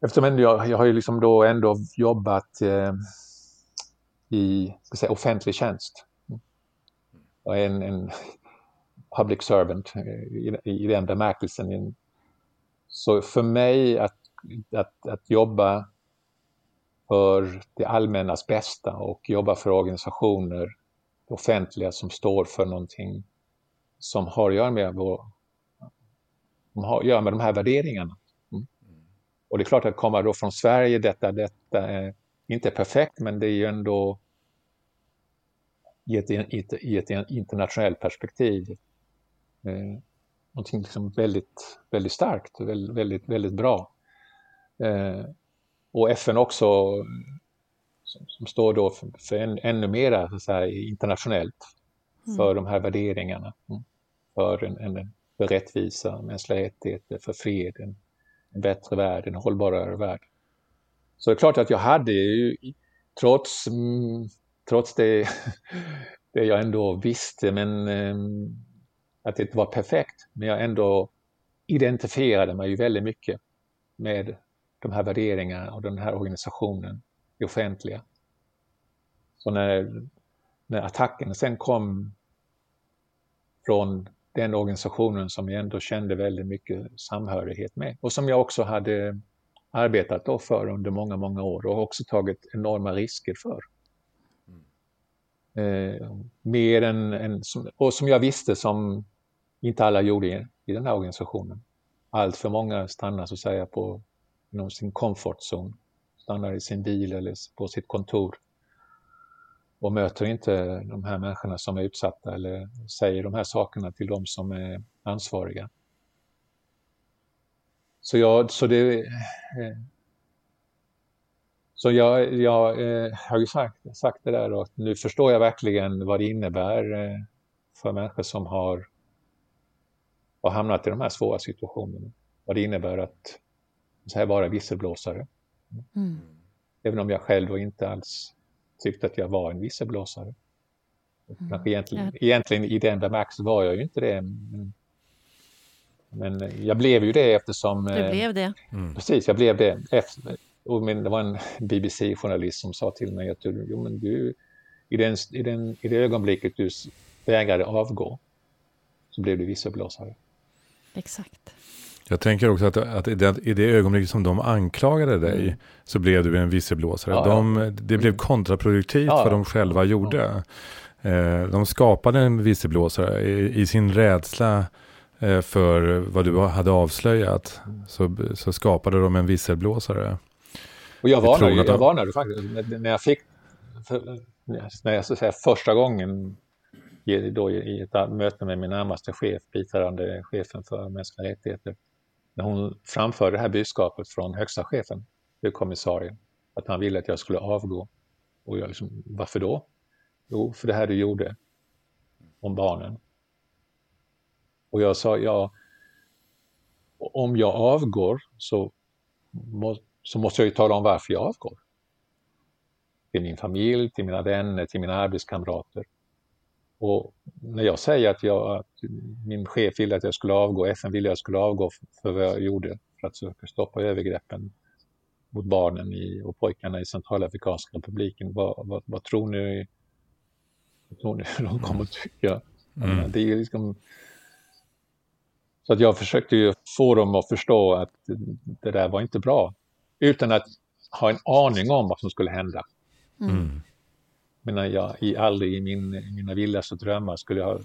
eftersom jag, jag har ju liksom då ändå jobbat eh, i ska säga, offentlig tjänst. Och en, en public servant i, i den bemärkelsen. Så för mig att att, att jobba för det allmännas bästa och jobba för organisationer, offentliga, som står för någonting som har att göra med, vår, har att göra med de här värderingarna. Mm. Och det är klart att komma då från Sverige, detta, detta är inte perfekt, men det är ju ändå i ett, i ett, internationellt perspektiv eh, någonting liksom väldigt, väldigt starkt och väldigt, väldigt, väldigt bra. Eh, och FN också, som, som står då för, för en, ännu mera så här, internationellt mm. för de här värderingarna. Mm. För, en, en, för rättvisa, mänskliga rättigheter, för fred, en, en bättre värld, en hållbarare värld. Så det är klart att jag hade ju, trots, mm, trots det, det jag ändå visste, men ehm, att det inte var perfekt, men jag ändå identifierade mig ju väldigt mycket med de här värderingarna och den här organisationen i offentliga. Så när, när attacken sen kom från den organisationen som jag ändå kände väldigt mycket samhörighet med och som jag också hade arbetat då för under många, många år och också tagit enorma risker för. Eh, mer än, än och som jag visste som inte alla gjorde i, i den här organisationen. Allt för många stannar så att säga på inom sin comfort zone, stannar i sin bil eller på sitt kontor och möter inte de här människorna som är utsatta eller säger de här sakerna till de som är ansvariga. Så, jag, så det... Eh, Så jag, jag eh, har ju sagt, sagt det där och nu förstår jag verkligen vad det innebär eh, för människor som har, har hamnat i de här svåra situationerna. Vad det innebär att så här, vara visselblåsare. Mm. Även om jag själv inte alls tyckte att jag var en visselblåsare. Mm. egentligen, egentligen i den bemärkelsen var jag ju inte det. Men, men jag blev ju det eftersom... Du blev det. Mm. Precis, jag blev det. Efter, och min, det var en BBC-journalist som sa till mig att du, jo, men du, i, den, i, den, i det ögonblicket du vägrade avgå så blev du visselblåsare. Exakt. Jag tänker också att, att i, det, i det ögonblicket som de anklagade dig mm. så blev du en visselblåsare. Ja, de, ja. Det blev kontraproduktivt ja, vad de själva gjorde. Eh, de skapade en visselblåsare i, i sin rädsla eh, för vad du hade avslöjat. Så, så skapade de en visselblåsare. Och jag varnade, jag, varnade faktiskt när jag fick, när jag så säga, första gången då, i ett möte med min närmaste chef, biträdande chefen för mänskliga rättigheter, när hon framförde det här budskapet från högsta chefen, kommissarien, att han ville att jag skulle avgå. Och jag liksom, varför då? Jo, för det här du gjorde om barnen. Och jag sa, ja, om jag avgår så, må, så måste jag ju tala om varför jag avgår. Till min familj, till mina vänner, till mina arbetskamrater. Och när jag säger att, jag, att min chef ville att jag skulle avgå, FN ville att jag skulle avgå för vad jag gjorde för att söka stoppa övergreppen mot barnen i, och pojkarna i Centralafrikanska republiken. Vad, vad, vad tror ni vad tror ni de kommer att tycka? Mm. Det är liksom... Så att jag försökte ju få dem att förstå att det där var inte bra. Utan att ha en aning om vad som skulle hända. Mm menar jag i, aldrig i min, mina vildaste drömmar skulle jag,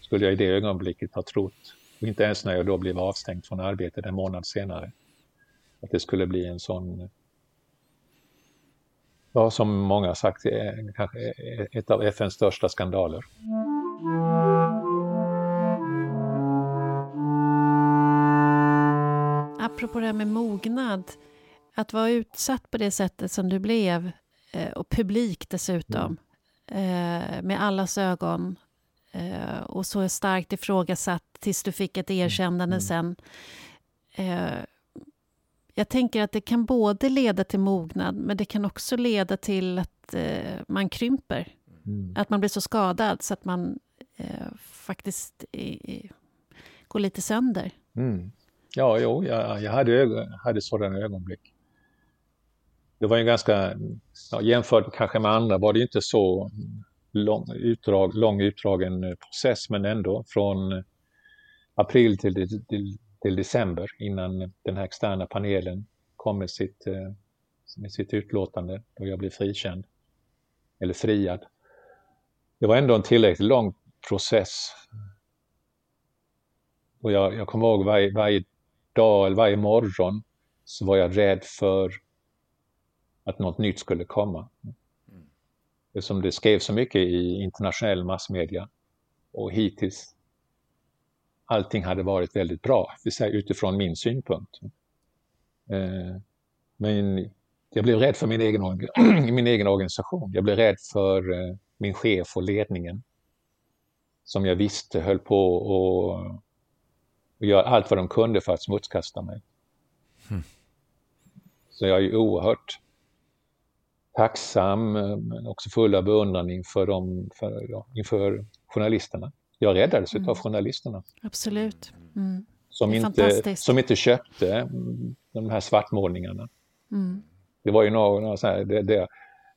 skulle jag i det ögonblicket ha trott, och inte ens när jag då blev avstängd från arbetet en månad senare, att det skulle bli en sån, ja som många har sagt, kanske ett av FNs största skandaler. Apropå det här med mognad, att vara utsatt på det sättet som du blev Eh, och publik dessutom. Mm. med allas ögon. Eh, och så starkt ifrågasatt tills du fick ett erkännande mm. sen. jag tänker att det kan både leda till mognad men det kan också leda till att man krymper. Mm. Att man blir så skadad så att man faktiskt går lite sönder. Mm. Ja, jo, jag, jag hade, hade sådana ögonblick det var en ganska, ja, jämfört kanske med andra var det inte så lång, utdrag, lång utdragen eh, process men ändå från eh, april till, till, till december innan den här externa panelen kom med sitt, eh, med sitt utlåtande då jag blev frikänd eller friad. Det var ändå en tillräckligt lång process. Och jag, jag kommer ihåg varje, varje dag eller varje morgon så var jag rädd för att något nytt skulle komma. Mm. Det skrevs så mycket i internationell massmedia och hittills allting hade varit väldigt bra, utifrån min synpunkt. Eh, men jag blev rädd för min egen, min egen organisation. Jag blev rädd för eh, min chef och ledningen som jag visste höll på att och göra allt vad de kunde för att smutskasta mig. Mm. Så jag är oerhört tacksam men också full av beundran inför, dem, för, ja, inför journalisterna. Jag räddades mm. av journalisterna. Absolut. Mm. Som, inte, som inte köpte mm, de här svartmålningarna. Mm. Det var ju några, några så här, det, det,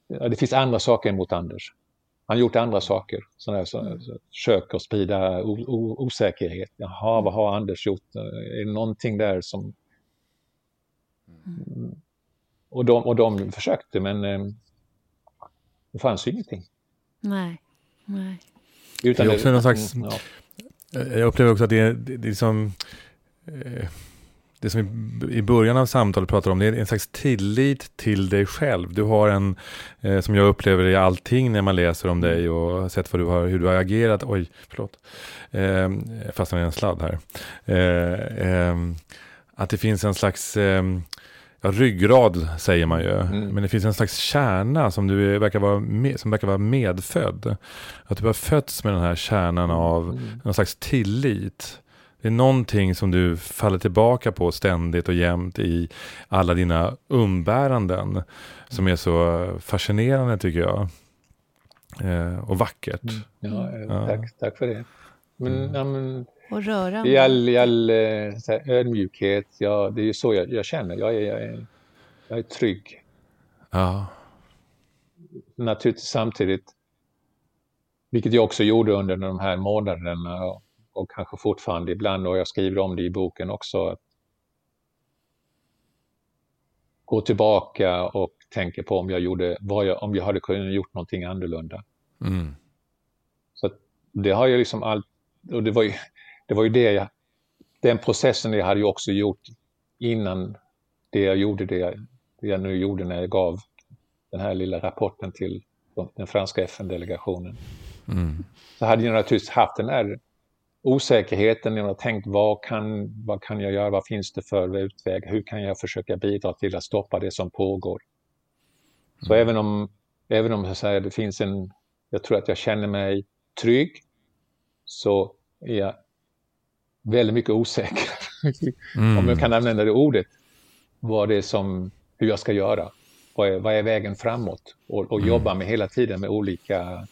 det, finns andra saker mot Anders. Han har gjort andra saker, sådana här, så, mm. så, försöker sprida o, o, osäkerhet. Jaha, vad har Anders gjort? Är det någonting där som... Mm. Och de, och de försökte men eh, det fanns ju ingenting. Nej, nej. Utan det är också det, någon slags, ja. Jag upplever också att det är, det är liksom, eh, det som vi i början av samtalet pratar om, det är en slags tillit till dig själv. Du har en, eh, som jag upplever i allting när man läser om dig och har sett vad du har, hur du har agerat. Oj, förlåt. Eh, fastnade i en sladd här. Eh, eh, att det finns en slags eh, ja, ryggrad säger man ju. Mm. Men det finns en slags kärna som, du verkar vara med, som verkar vara medfödd. Att du har fötts med den här kärnan av Mm. någon slags tillit. Det är någonting som du faller tillbaka på ständigt och jämt i alla dina umbäranden. Som är så fascinerande tycker jag. Eh, och vackert. Mm. Ja, eh, Ja. Tack, tack för det. Men, Mm. ja, men Och rörande. i all, i all eh, så här, ödmjukhet, ja, det är ju så jag, jag känner. Jag är, jag, är, jag är trygg. Ja. Naturligtvis samtidigt, vilket jag också gjorde under de här månaderna och, kanske fortfarande ibland, och jag skriver om det i boken också, att gå tillbaka och tänka på om jag, gjorde, jag, om jag hade kunnat gjort någonting annorlunda. Mm. Så det har jag liksom allt, och det var ju det, var ju det jag, den processen jag hade ju också gjort innan det jag gjorde, det jag, det jag nu gjorde när jag gav den här lilla rapporten till den franska FN-delegationen. Mm. Så hade jag naturligtvis haft den här osäkerheten, jag har tänkt vad kan, vad kan jag göra, vad finns det för utväg, hur kan jag försöka bidra till att stoppa det som pågår. Så även om, även om säger, det finns en, jag tror att jag känner mig trygg, så är jag väldigt mycket osäker, Mm. om jag kan använda det ordet, vad det är som, hur jag ska göra. Vad är, vad är vägen framåt? Och, och jobba med hela tiden med olika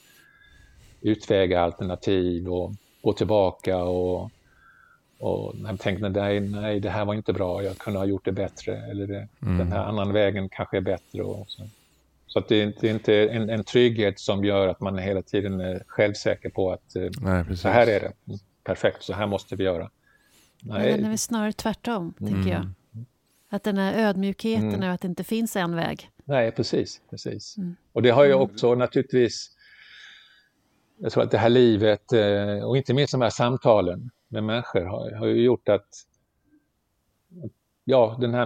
utvägar, alternativ och gå tillbaka och, och tänka nej, nej, det här var inte bra, jag kunde ha gjort det bättre eller det, den här andra vägen kanske är bättre. Och så så att det, är inte- det är inte en, en trygghet som gör att man hela tiden är självsäker på att eh, Nej, så här är det, Mm, perfekt, så här måste vi göra. Men den är Nej, väl snarare tvärtom, Mm. tänker jag. Att den här ödmjukheten Mm. är att det inte finns en väg. nej precis. precis. Mm. Och det har ju också naturligtvis, jag tror att det här livet eh, och inte minst de här samtalen med människor har, har ju gjort att, ja, den här,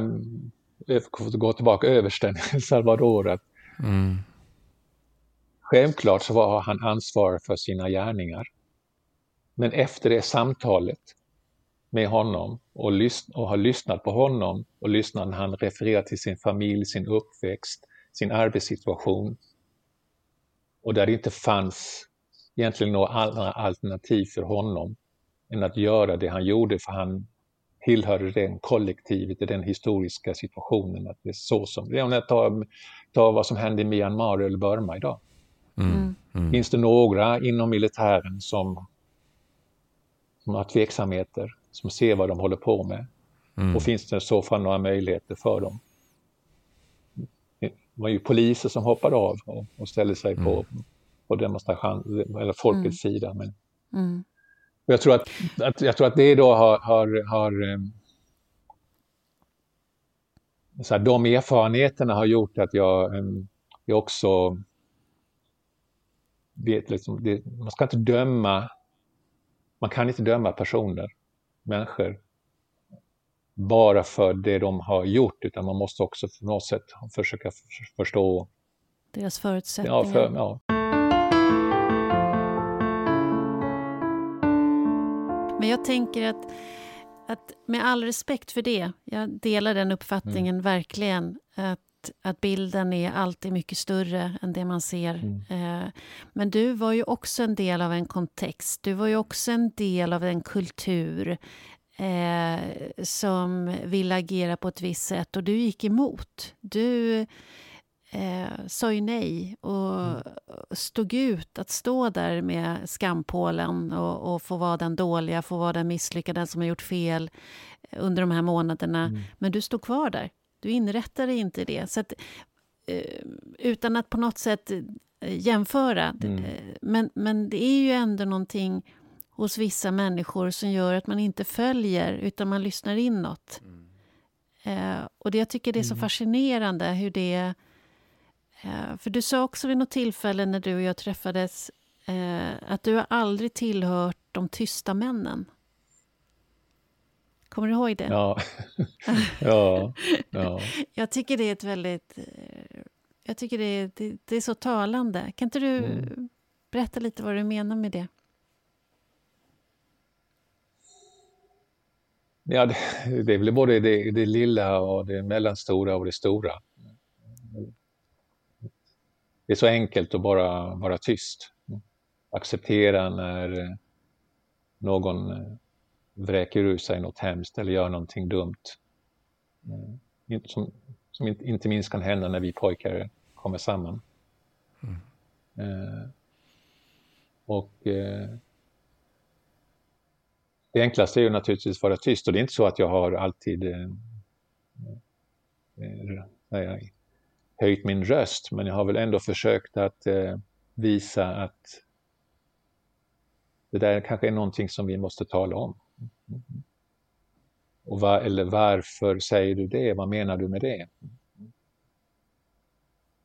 för gå tillbaka, översten Salvador, att Mm. Självklart så var han ansvarig för sina gärningar. Men efter det samtalet med honom och, lys- och har lyssnat på honom och lyssnat när han refererar till sin familj, sin uppväxt, sin arbetssituation och där det inte fanns egentligen några andra alternativ för honom än att göra det han gjorde för han tillhörde den kollektivet i den historiska situationen. Att det är så som, det är om jag tar, tar vad som händer i Myanmar eller Burma idag. Mm. Mm. Finns det några inom militären som, som har tveksamheter, som ser vad de håller på med? Mm. Och finns det i så fall några möjligheter för dem? Det var ju poliser som hoppade av och, och ställde sig på, på demonstration, eller folkets sida. Men Mm. och jag, tror att, att, jag tror att det då har, har, har eh, så här, de erfarenheterna har gjort att jag, eh, jag också vet liksom, det, man ska inte döma, man kan inte döma personer, människor, bara för det de har gjort, utan man måste också på något sätt försöka förstå, Deras ja, förutsättningar. för, ja, Men jag tänker att, att med all respekt för det, jag delar den uppfattningen verkligen, att, att bilden är alltid mycket större än det man ser. Eh, men du var ju också en del av en kontext, du var ju också en del av en kultur eh, som ville agera på ett visst sätt och du gick emot. Du eh, sa ju nej och stod ut att stå där med skampålen och, och få vara den dåliga, få vara den misslyckade, den som har gjort fel under de här månaderna. Men du stod kvar där. Du inrättade inte det. Så att, eh, utan att på något sätt eh, jämföra. Mm. eh, Men, men det är ju ändå någonting hos vissa människor som gör att man inte följer, utan man lyssnar inåt. Eh, och det, jag tycker det är så fascinerande hur det... Eh, för du sa också vid något tillfälle när du och jag träffades eh, att du har aldrig tillhört de tysta männen. Kommer du ihåg det? ja, ja, ja. Jag tycker det är ett väldigt... eh, Jag tycker det är, det, det är så talande. Kan inte du Mm. berätta lite vad du menar med det? Ja, det, det är väl både det, det lilla och det mellanstora och det stora. Det är så enkelt att bara vara tyst. Acceptera när någon vräker ur sig något hemskt eller gör någonting dumt. Som, som inte minst kan hända när vi pojkar kommer samman. Mm. Eh, och eh, det enklaste är ju naturligtvis att vara tyst och det är inte så att jag har alltid eh, eh, höjt min röst men jag har väl ändå försökt att eh, visa att det där kanske är någonting som vi måste tala om. Och var, eller varför säger du det? Vad menar du med det?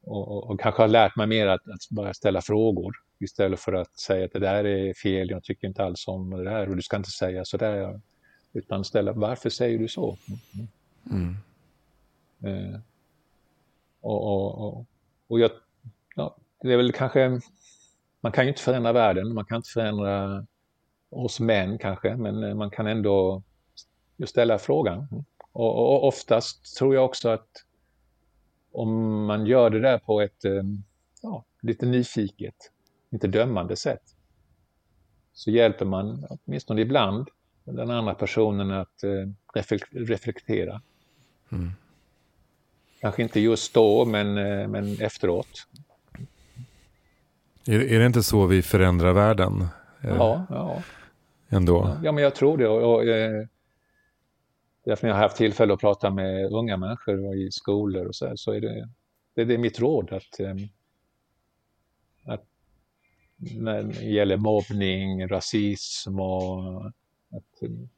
Och, och, och kanske har lärt mig mer att, att, bara ställa frågor istället för att säga att det där är fel, jag tycker inte alls om det där och du ska inte säga sådär. Utan ställa, varför säger du så? Mm. Eh, och, och, och, jag, ja, det är väl kanske, man kan ju inte förändra världen, man kan inte förändra oss män kanske, men eh, man kan ändå ställa frågan. Och, och oftast tror jag också att om man gör det där på ett eh, ja, lite nyfiket, inte dömande sätt, så hjälper man åtminstone ibland den andra personen att eh, reflektera. Mm. Kanske inte just då, men, eh, men efteråt. Är, är det inte så vi förändrar världen? Ja, ja. Ändå? Ja, men jag tror det. Och, och, Därför när jag har haft tillfälle att prata med unga människor i skolor och så, här, så är det, det, det är mitt råd att, ehm, att när det gäller mobbning, rasism och att ehm,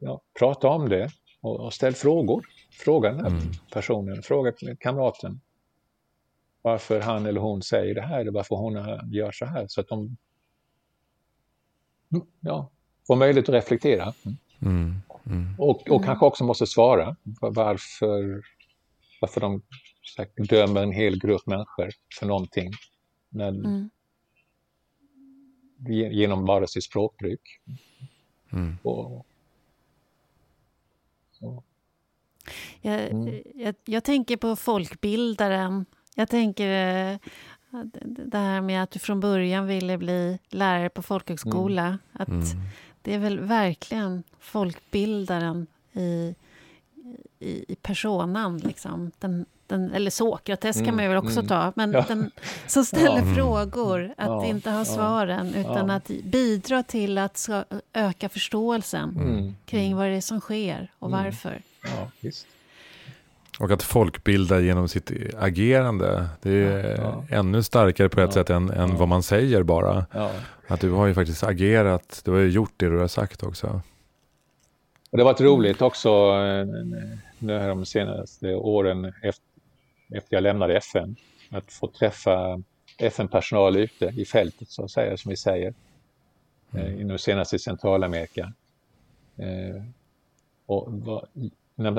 ja, prata om det och, och ställ frågor. Fråga den här mm. personen, fråga kamraten varför han eller hon säger det här eller varför hon gör så här. Så att de ja, får möjlighet att reflektera. Mm. Mm. Och, och kanske också måste svara varför, varför de dömer en hel grupp människor för någonting. När, mm. Genom bara sitt språkbruk. Mm. Och, mm. jag, jag, tänker på folkbildaren. Jag tänker eh, det här med att du från början ville bli lärare på folkhögskola. Mm. Att mm. Det är väl verkligen folkbildaren i, i, i personan. Liksom. Den, den, eller Sokrates mm, kan man väl också mm. ta, men ja. den som ställer ja. frågor, att ja. inte ha svaren, utan att bidra till att öka förståelsen mm. kring vad det är som sker och mm. varför. Och att folkbilda genom sitt agerande, det är ja, ja. ännu starkare på ett ja, sätt än, än vad man säger bara. Att du har ju faktiskt agerat, du har ju gjort det du har sagt också. Och det har varit roligt också eh, nu här de senaste åren efter, efter jag lämnade FN, att få träffa FN-personal ute i fältet så att säga, som vi säger. Mm. Eh, nu senast i Centralamerika. Eh, och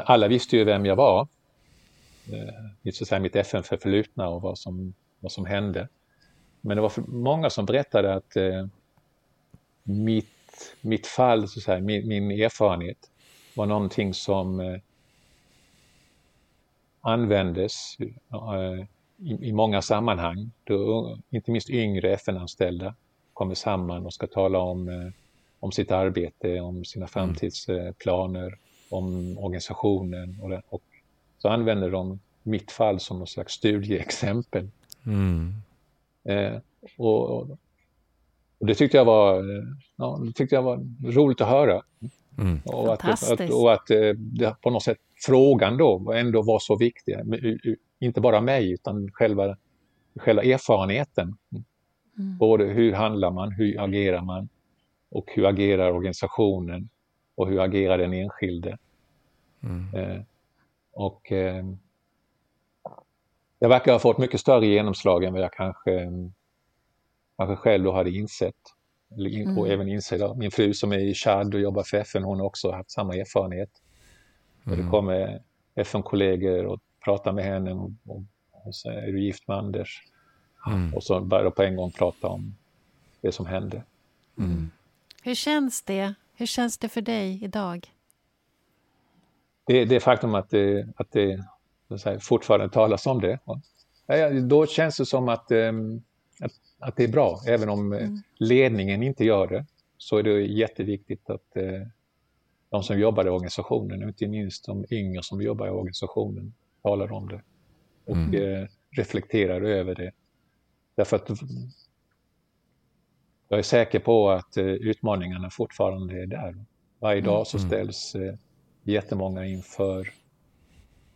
alla visste ju vem jag var eh, så säga, mitt FN-förflutna och vad som, vad som hände. Men det var många som berättade att eh, mitt, mitt fall, så säga, min, min erfarenhet var någonting som eh, användes eh, i, i, många sammanhang. Då, inte minst yngre FN-anställda kommer samman och ska tala om, eh, om sitt arbete, om sina mm. framtidsplaner, om organisationen och, och så använder de mitt fall som något slags studieexempel. Mm. Eh, och, och, det tyckte jag var, ja, det tyckte jag var roligt att höra. Mm. Och att, att, och att eh, det, på något sätt frågan då ändå var så viktig. Inte bara mig utan själva, själva erfarenheten. Mm. Både hur handlar man, hur agerar man och hur agerar organisationen och hur agerar den enskilde. Mm. Eh, och eh, jag verkar ha fått mycket större genomslag än vad jag kanske, kanske själv då hade insett. Mm. Och även insett, min fru som är i Chad och jobbar för FN, hon har också haft samma erfarenhet. Mm. Och det kommer FN-kollegor och pratar med henne och, och, och så är du gift med Anders? Mm. Och så börjar på en gång prata om det som hände. Mm. Hur känns det Hur känns det för dig idag? Det, det faktum att det, att det säga, fortfarande talas om det, då känns det som att, ehm, att, att det är bra. Även om eh, mm. ledningen inte gör det så är det jätteviktigt att eh, de som jobbar i organisationen, inte minst de yngre som jobbar i organisationen, talar om det och mm. Eh, reflekterar över det. Därför att jag är säker på att utmaningarna fortfarande är där. Varje dag så mm. ställs jättemånga inför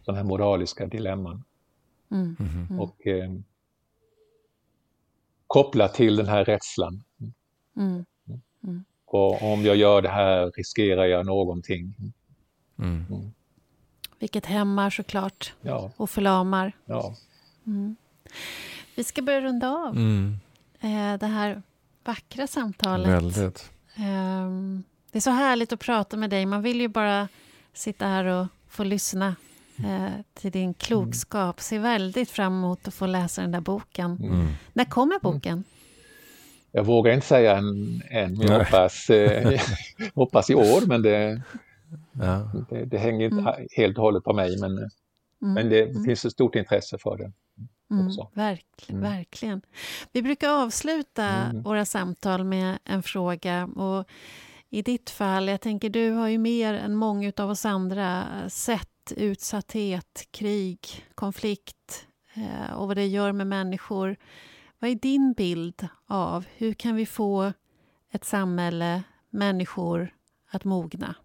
sådana här moraliska dilemman. Mm. Mm. Och eh, kopplat till den här rädslan. Mm. Mm. Och om jag gör det här riskerar jag någonting. Mm. Mm. Vilket hämmar såklart ja. och förlamar. Ja. Vi ska börja runda av eh, det här vackra samtalet. Väldigt. Eh, det är så härligt att prata med dig. Man vill ju bara sitta här och få lyssna eh, till din klokskap. Ser väldigt fram emot att få läsa den där boken. Mm. När kommer boken? Jag vågar inte säga än, än men jag hoppas, eh, hoppas i år, men det, ja. det, det, hänger inte mm. helt och hållet på mig. Men, mm. men det mm. finns ett stort intresse för det. Mm, verkligen, mm. verkligen. Vi brukar avsluta mm. våra samtal med en fråga. Och I ditt fall, jag tänker du har ju mer än många av oss andra sett utsatthet, krig, konflikt eh, och vad det gör med människor. Vad är din bild av hur kan vi få ett samhälle, människor att mogna?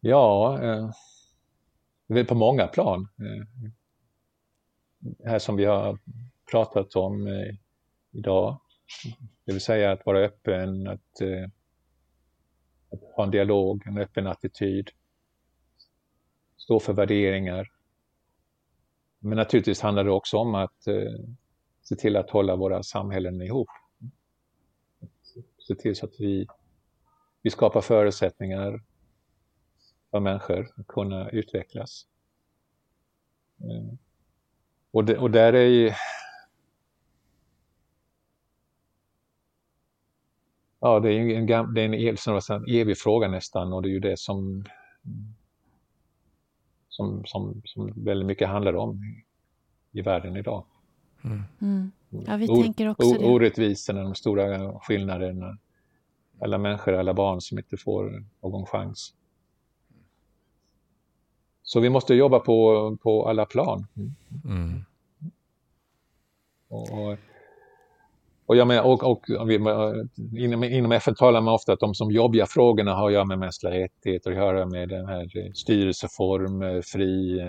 Ja, eh, det är på många plan. Eh, här som vi har pratat om eh, idag. Det vill säga att vara öppen, att eh, att ha en dialog, en öppen attityd. Stå för värderingar. Men naturligtvis handlar det också om att eh, se till att hålla våra samhällen ihop. Se till så att vi, vi skapar förutsättningar för människor att kunna utvecklas. Eh, och, de, och där är ju Ja, det är en, det är en, en evig fråga nästan och det är ju det som, som, som, som väldigt mycket handlar om i, i världen idag. Mm. Mm. Ja, vi o, tänker också o, det. Orättvisorna, de stora skillnaderna. Alla människor, alla barn som inte får någon chans. Så vi måste jobba på, på alla plan. Mm. Och, och, och, jag menar, och, och, och inom, inom FN talar man ofta att de som jobbiga frågorna har att göra med mänskliga rättigheter, att göra med den här styrelseform, fri,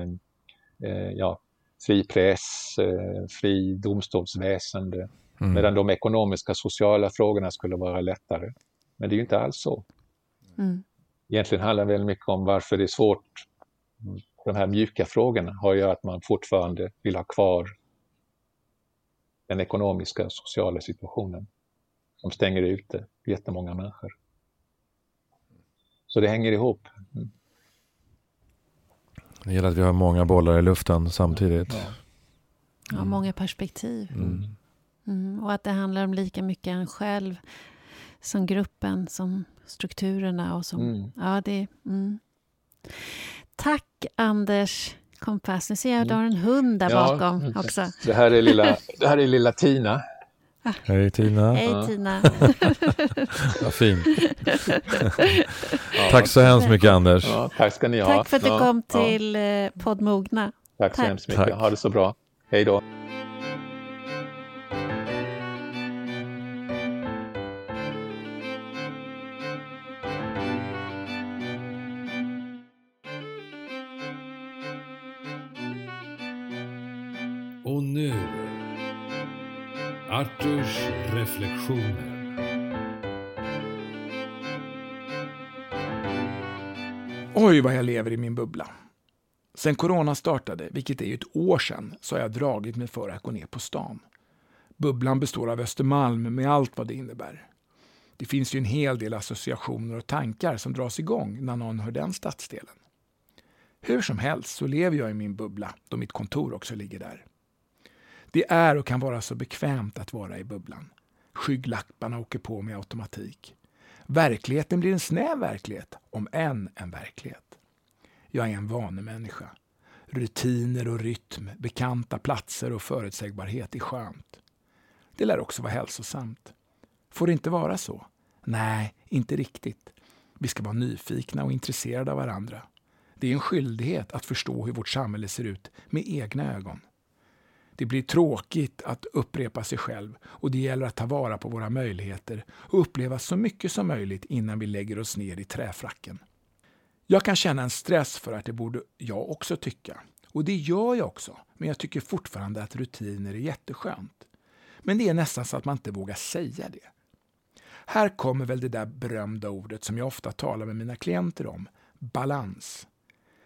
eh, ja, fri press, eh, fri domstolsväsende. Mm. Medan de ekonomiska sociala frågorna skulle vara lättare. Men det är ju inte alls så. Mm. Egentligen handlar det väldigt mycket om varför det är svårt. De här mjuka frågorna har ju att man fortfarande vill ha kvar den ekonomiska och sociala situationen som stänger ute jättemånga människor. Så det hänger ihop. Mm. Det gäller att vi har många bollar i luften samtidigt. Ja, ja många perspektiv. Mm. Mm, och att det handlar om lika mycket en själv som gruppen, som strukturerna och som... Mm. Ja, det... Mm. Tack, Anders kompass. Nu ser jag att du har en hund där ja, bakom också. Det här är lilla, det här är lilla Tina. Ah. Hej Tina. Hej ja. Tina. Vad fint. tack så hemskt mycket Anders. Ja, tack ska ni ha. Tack för att du kom till ja. Eh, podd Mogna. Tack, tack så hemskt mycket. Tack. Ha det så bra. Hej då. Arturs reflektioner. Oj, vad jag lever i min bubbla. Sen corona startade, vilket är ju ett år sedan, så har jag dragit mig för att gå ner på stan. Bubblan består av Östermalm med allt vad det innebär. Det finns ju en hel del associationer och tankar som dras igång när någon hör den stadsdelen. Hur som helst så lever jag i min bubbla då mitt kontor också ligger där. Det är och kan vara så bekvämt att vara i bubblan. Skygglapparna åker på med automatik. Verkligheten blir en snäv verklighet, om än en verklighet. Jag är en vanemänniska. Rutiner och rytm, bekanta platser och förutsägbarhet är skönt. Det lär också vara hälsosamt. Får det inte vara så? Nej, inte riktigt. Vi ska vara nyfikna och intresserade av varandra. Det är en skyldighet att förstå hur vårt samhälle ser ut med egna ögon. Det blir tråkigt att upprepa sig själv och det gäller att ta vara på våra möjligheter och uppleva så mycket som möjligt innan vi lägger oss ner i träfracken. Jag kan känna en stress för att det borde jag också tycka. Och det gör jag också, men jag tycker fortfarande att rutiner är jätteskönt. Men det är nästan så att man inte vågar säga det. Här kommer väl det där berömda ordet som jag ofta talar med mina klienter om, balans.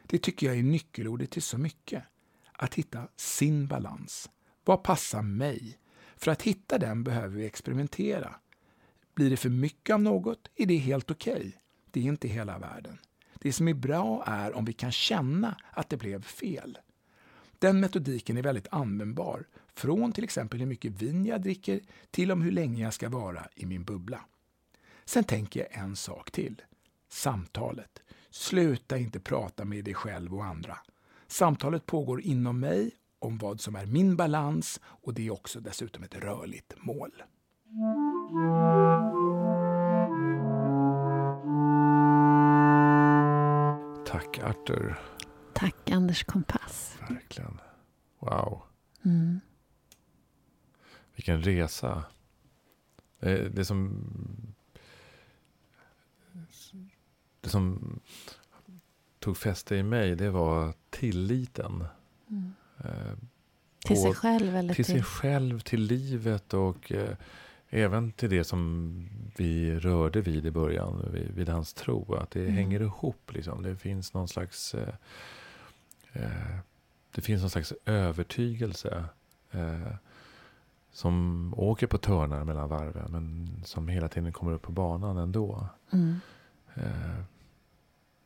Det tycker jag är nyckelordet till så mycket. Att hitta sin balans. Vad passar mig? För att hitta den behöver vi experimentera. Blir det för mycket av något är det helt okej. Okay. Det är inte hela världen. Det som är bra är om vi kan känna att det blev fel. Den metodiken är väldigt användbar, från till exempel hur mycket vin jag dricker till om hur länge jag ska vara i min bubbla. Sen tänker jag en sak till. Samtalet. Sluta inte prata med dig själv och andra. Samtalet pågår inom mig om vad som är min balans och det är också dessutom ett rörligt mål. Tack Arthur. Tack Anders Kompass. Verkligen. Wow. Mm. Vilken resa. Det som, det som tog fäste i mig, det var tilliten. Mm. till sig själv? Eller till, till sig själv, till livet och eh, även till det som vi rörde vid i början, vid, vid hans tro. Att det mm. hänger ihop. Liksom. Det finns någon slags eh, eh, det finns någon slags övertygelse eh, som åker på törnar mellan varven men som hela tiden kommer upp på banan ändå. Mm. Eh,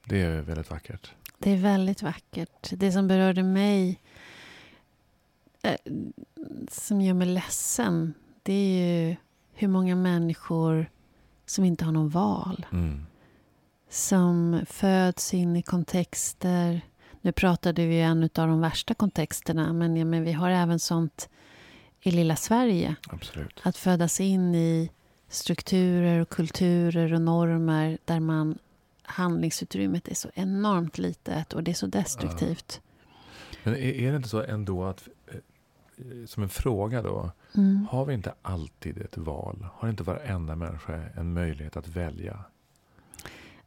det är väldigt vackert. Det är väldigt vackert. Det som berörde mig, eh, som gör mig ledsen, det är ju hur många människor som inte har någon val. Mm. Som föds in i kontexter. Nu pratade vi en av de värsta kontexterna, men, ja, men vi har även sånt i lilla Sverige. Absolut. Att födas in i strukturer och kulturer och normer där man handlingsutrymmet är så enormt litet och det är så destruktivt. Men är, är, det inte så ändå att, eh, som en fråga då, mm. har vi inte alltid ett val? Har inte varenda människa en möjlighet att välja?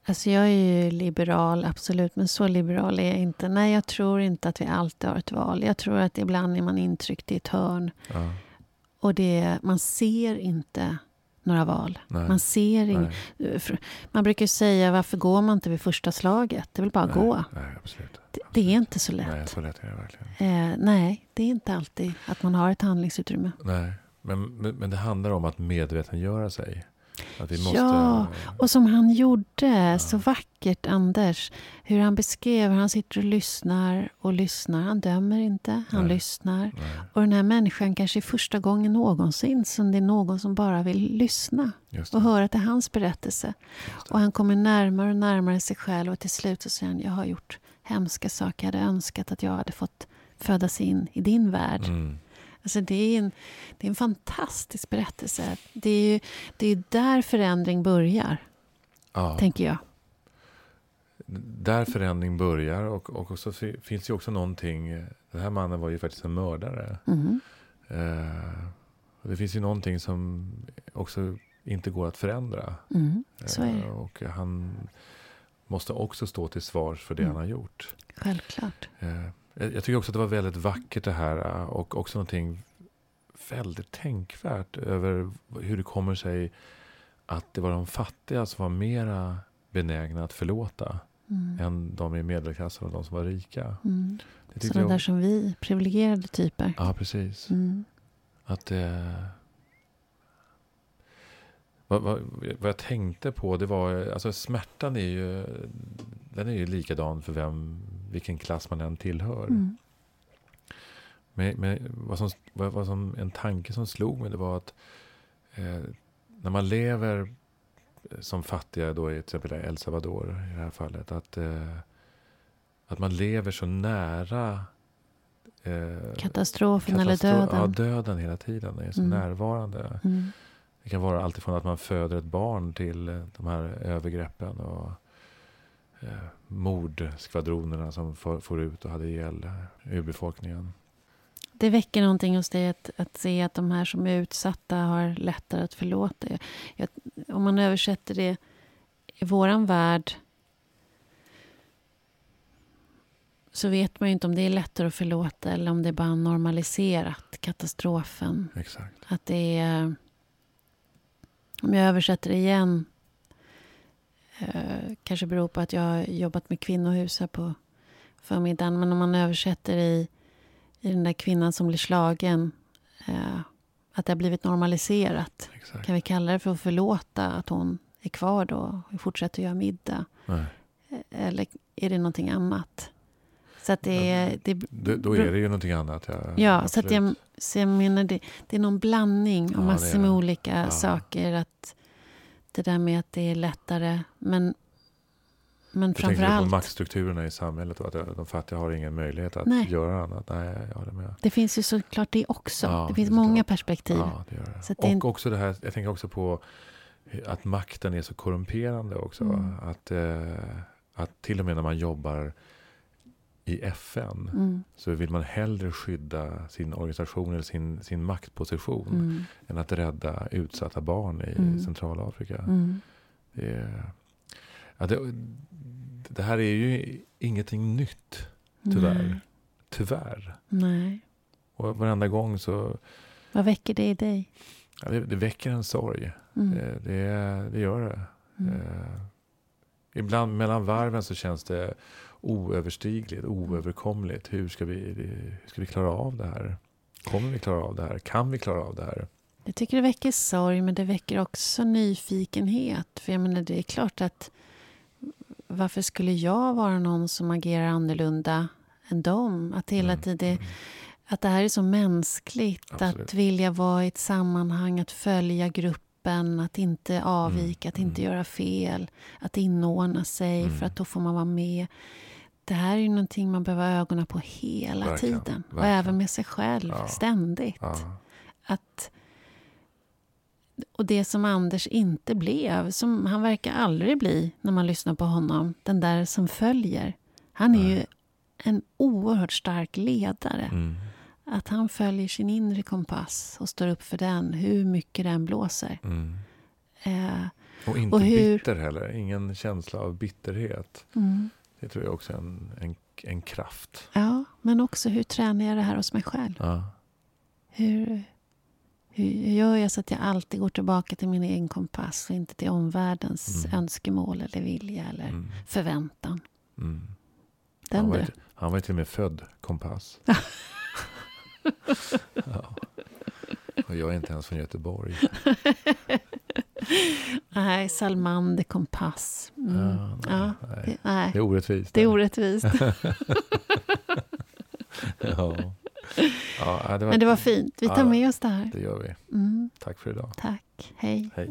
Alltså jag är ju liberal, absolut, men så liberal är jag inte. Nej, jag tror inte att vi alltid har ett val. Jag tror att ibland är man intryckt i ett hörn. Ja. Och det, man ser inte några val. Nej. Man ser ing, Man brukar säga, varför går man inte vid första slaget? Det väl bara att gå. Nej, absolut. Det, det, är inte så lätt. Nej, så lätt är det verkligen. Eh, nej, det är inte alltid att man har ett handlingsutrymme. Nej, men, men, men det handlar om att medvetengöra sig. Måste, ja, och som han gjorde ja. så vackert, Anders. Hur han beskrev hur han sitter och lyssnar och lyssnar. Han dömer inte, han Nej. lyssnar. Nej. Och den här människan kanske är första gången någonsin som det är någon som bara vill lyssna och höra till hans berättelse. Och han kommer närmare och närmare sig själv och till slut så säger han, jag har gjort hemska saker. Jag hade önskat att jag hade fått födas in i din värld. Mm. Alltså det, är en, det är en fantastisk berättelse. Det är, ju, det är där förändring börjar, ja. tänker jag. Där förändring börjar och, och så finns det också någonting. Den här mannen var ju faktiskt en mördare. Mm. Eh, det finns ju någonting som också inte går att förändra. Mm. Eh, och han måste också stå till svars för det mm. han har gjort. Självklart. Eh, jag tycker också att det var väldigt vackert det här äh, och också någonting väldigt tänkvärt över hur det kommer sig att det var de fattiga som var mera benägna att förlåta mm. än de i medelklassen och de som var rika. Mm. Sådana där som vi, privilegierade typer. Ja, precis. Mm. Att det... Vad, vad, vad, jag tänkte på, det var... Alltså smärtan är ju... Den är ju likadan för vem vilken klass man än tillhör. Mm. Men, men vad, som, vad, som, en tanke som slog mig det var att eh, när man lever som fattiga då i till exempel El Salvador i det här fallet. Att, eh, att man lever så nära eh, katastrofen eller döden. Ja, döden hela tiden. är så mm. närvarande. Mm. Det kan vara alltifrån att man föder ett barn till eh, de här övergreppen och eh, mordskvadronerna som får, får ut och hade ihjäl urbefolkningen. Det väcker någonting hos dig att, att se att de här som är utsatta har lättare att förlåta. Jag, om man översätter det i våran värld så vet man ju inte om det är lättare att förlåta eller om det är bara normaliserat katastrofen. Exakt. Att det är... Om jag översätter det igen eh, kanske beror på att jag har jobbat med kvinnohus här på förmiddagen. Men om man översätter i, i den där kvinnan som blir slagen eh, att det har blivit normaliserat. Exakt. Kan vi kalla det för att förlåta att hon är kvar då och fortsätter göra middag? Nej. Eller är det någonting annat? Så att det, är, det, då, då är det ju någonting annat. Ja, ja så, att jag, så jag menar det, det är någon blandning av ja, massor med olika ja. saker. Att det där med att det är lättare. Men, men framför tänker allt... på maktstrukturerna i samhället och att de fattiga har ingen möjlighet att Nej. göra annat. Nej, jag håller med. Det finns ju såklart det också. Ja, det finns det många klart. perspektiv. Ja, det det. Och det också det här, jag tänker också på att makten är så korrumperande också. Mm. Att, eh, att till och med när man jobbar i FN mm. så vill man hellre skydda sin organisation eller sin, sin maktposition mm. än att rädda utsatta barn i mm. Centralafrika. Mm. Det, ja, det, det, här är ju ingenting nytt, tyvärr. Nej. Tyvärr. Nej. Och varenda gång så... Vad väcker det i dig? Ja, det, det väcker en sorg. Mm. Det, det, det, gör det. Mm. Eh, ibland mellan varven så känns det oöverstigligt, oöverkomligt. Hur ska, vi, hur ska vi klara av det här? Kommer vi klara av det här? Kan vi klara av det här? Jag tycker det väcker sorg, men det väcker också nyfikenhet. För jag menar, det är klart att varför skulle jag vara någon som agerar annorlunda än dem? Att hela mm. tiden... Mm. Att det här är så mänskligt. Absolut. Att vilja vara i ett sammanhang, att följa gruppen, att inte avvika, mm. att inte mm. göra fel. Att inordna sig, för mm. att då får man vara med det här är ju någonting man behöver ha ögonen på hela verkligen, tiden. Verkligen. Och även med sig själv, ja. ständigt. Ja. Att, och det som Anders inte blev, som han verkar aldrig bli när man lyssnar på honom, den där som följer. Han är Nej. ju en oerhört stark ledare. Mm. Att han följer sin inre kompass och står upp för den, hur mycket den blåser. Mm. Eh, och inte och hur... bitter heller, ingen känsla av bitterhet. Mm. Det tror jag också är en, en, en kraft. Ja, men också hur tränar jag det här hos mig själv? Ja. Hur, hur gör jag så att jag alltid går tillbaka till min egen kompass och inte till omvärldens mm. önskemål eller vilja eller mm. förväntan? Mm. Den han, var du. Han var till och med född kompass. ja. Och jag är inte ens från Göteborg. nej, Salman de Kompass. Mm. Ja, nej, ja, nej. nej. Det är orättvist. Det är orättvist. ja. Ja, det var, Men det var fint. Vi tar med oss det här. Det gör vi. Mm. Tack för idag. Tack. Hej. Hej.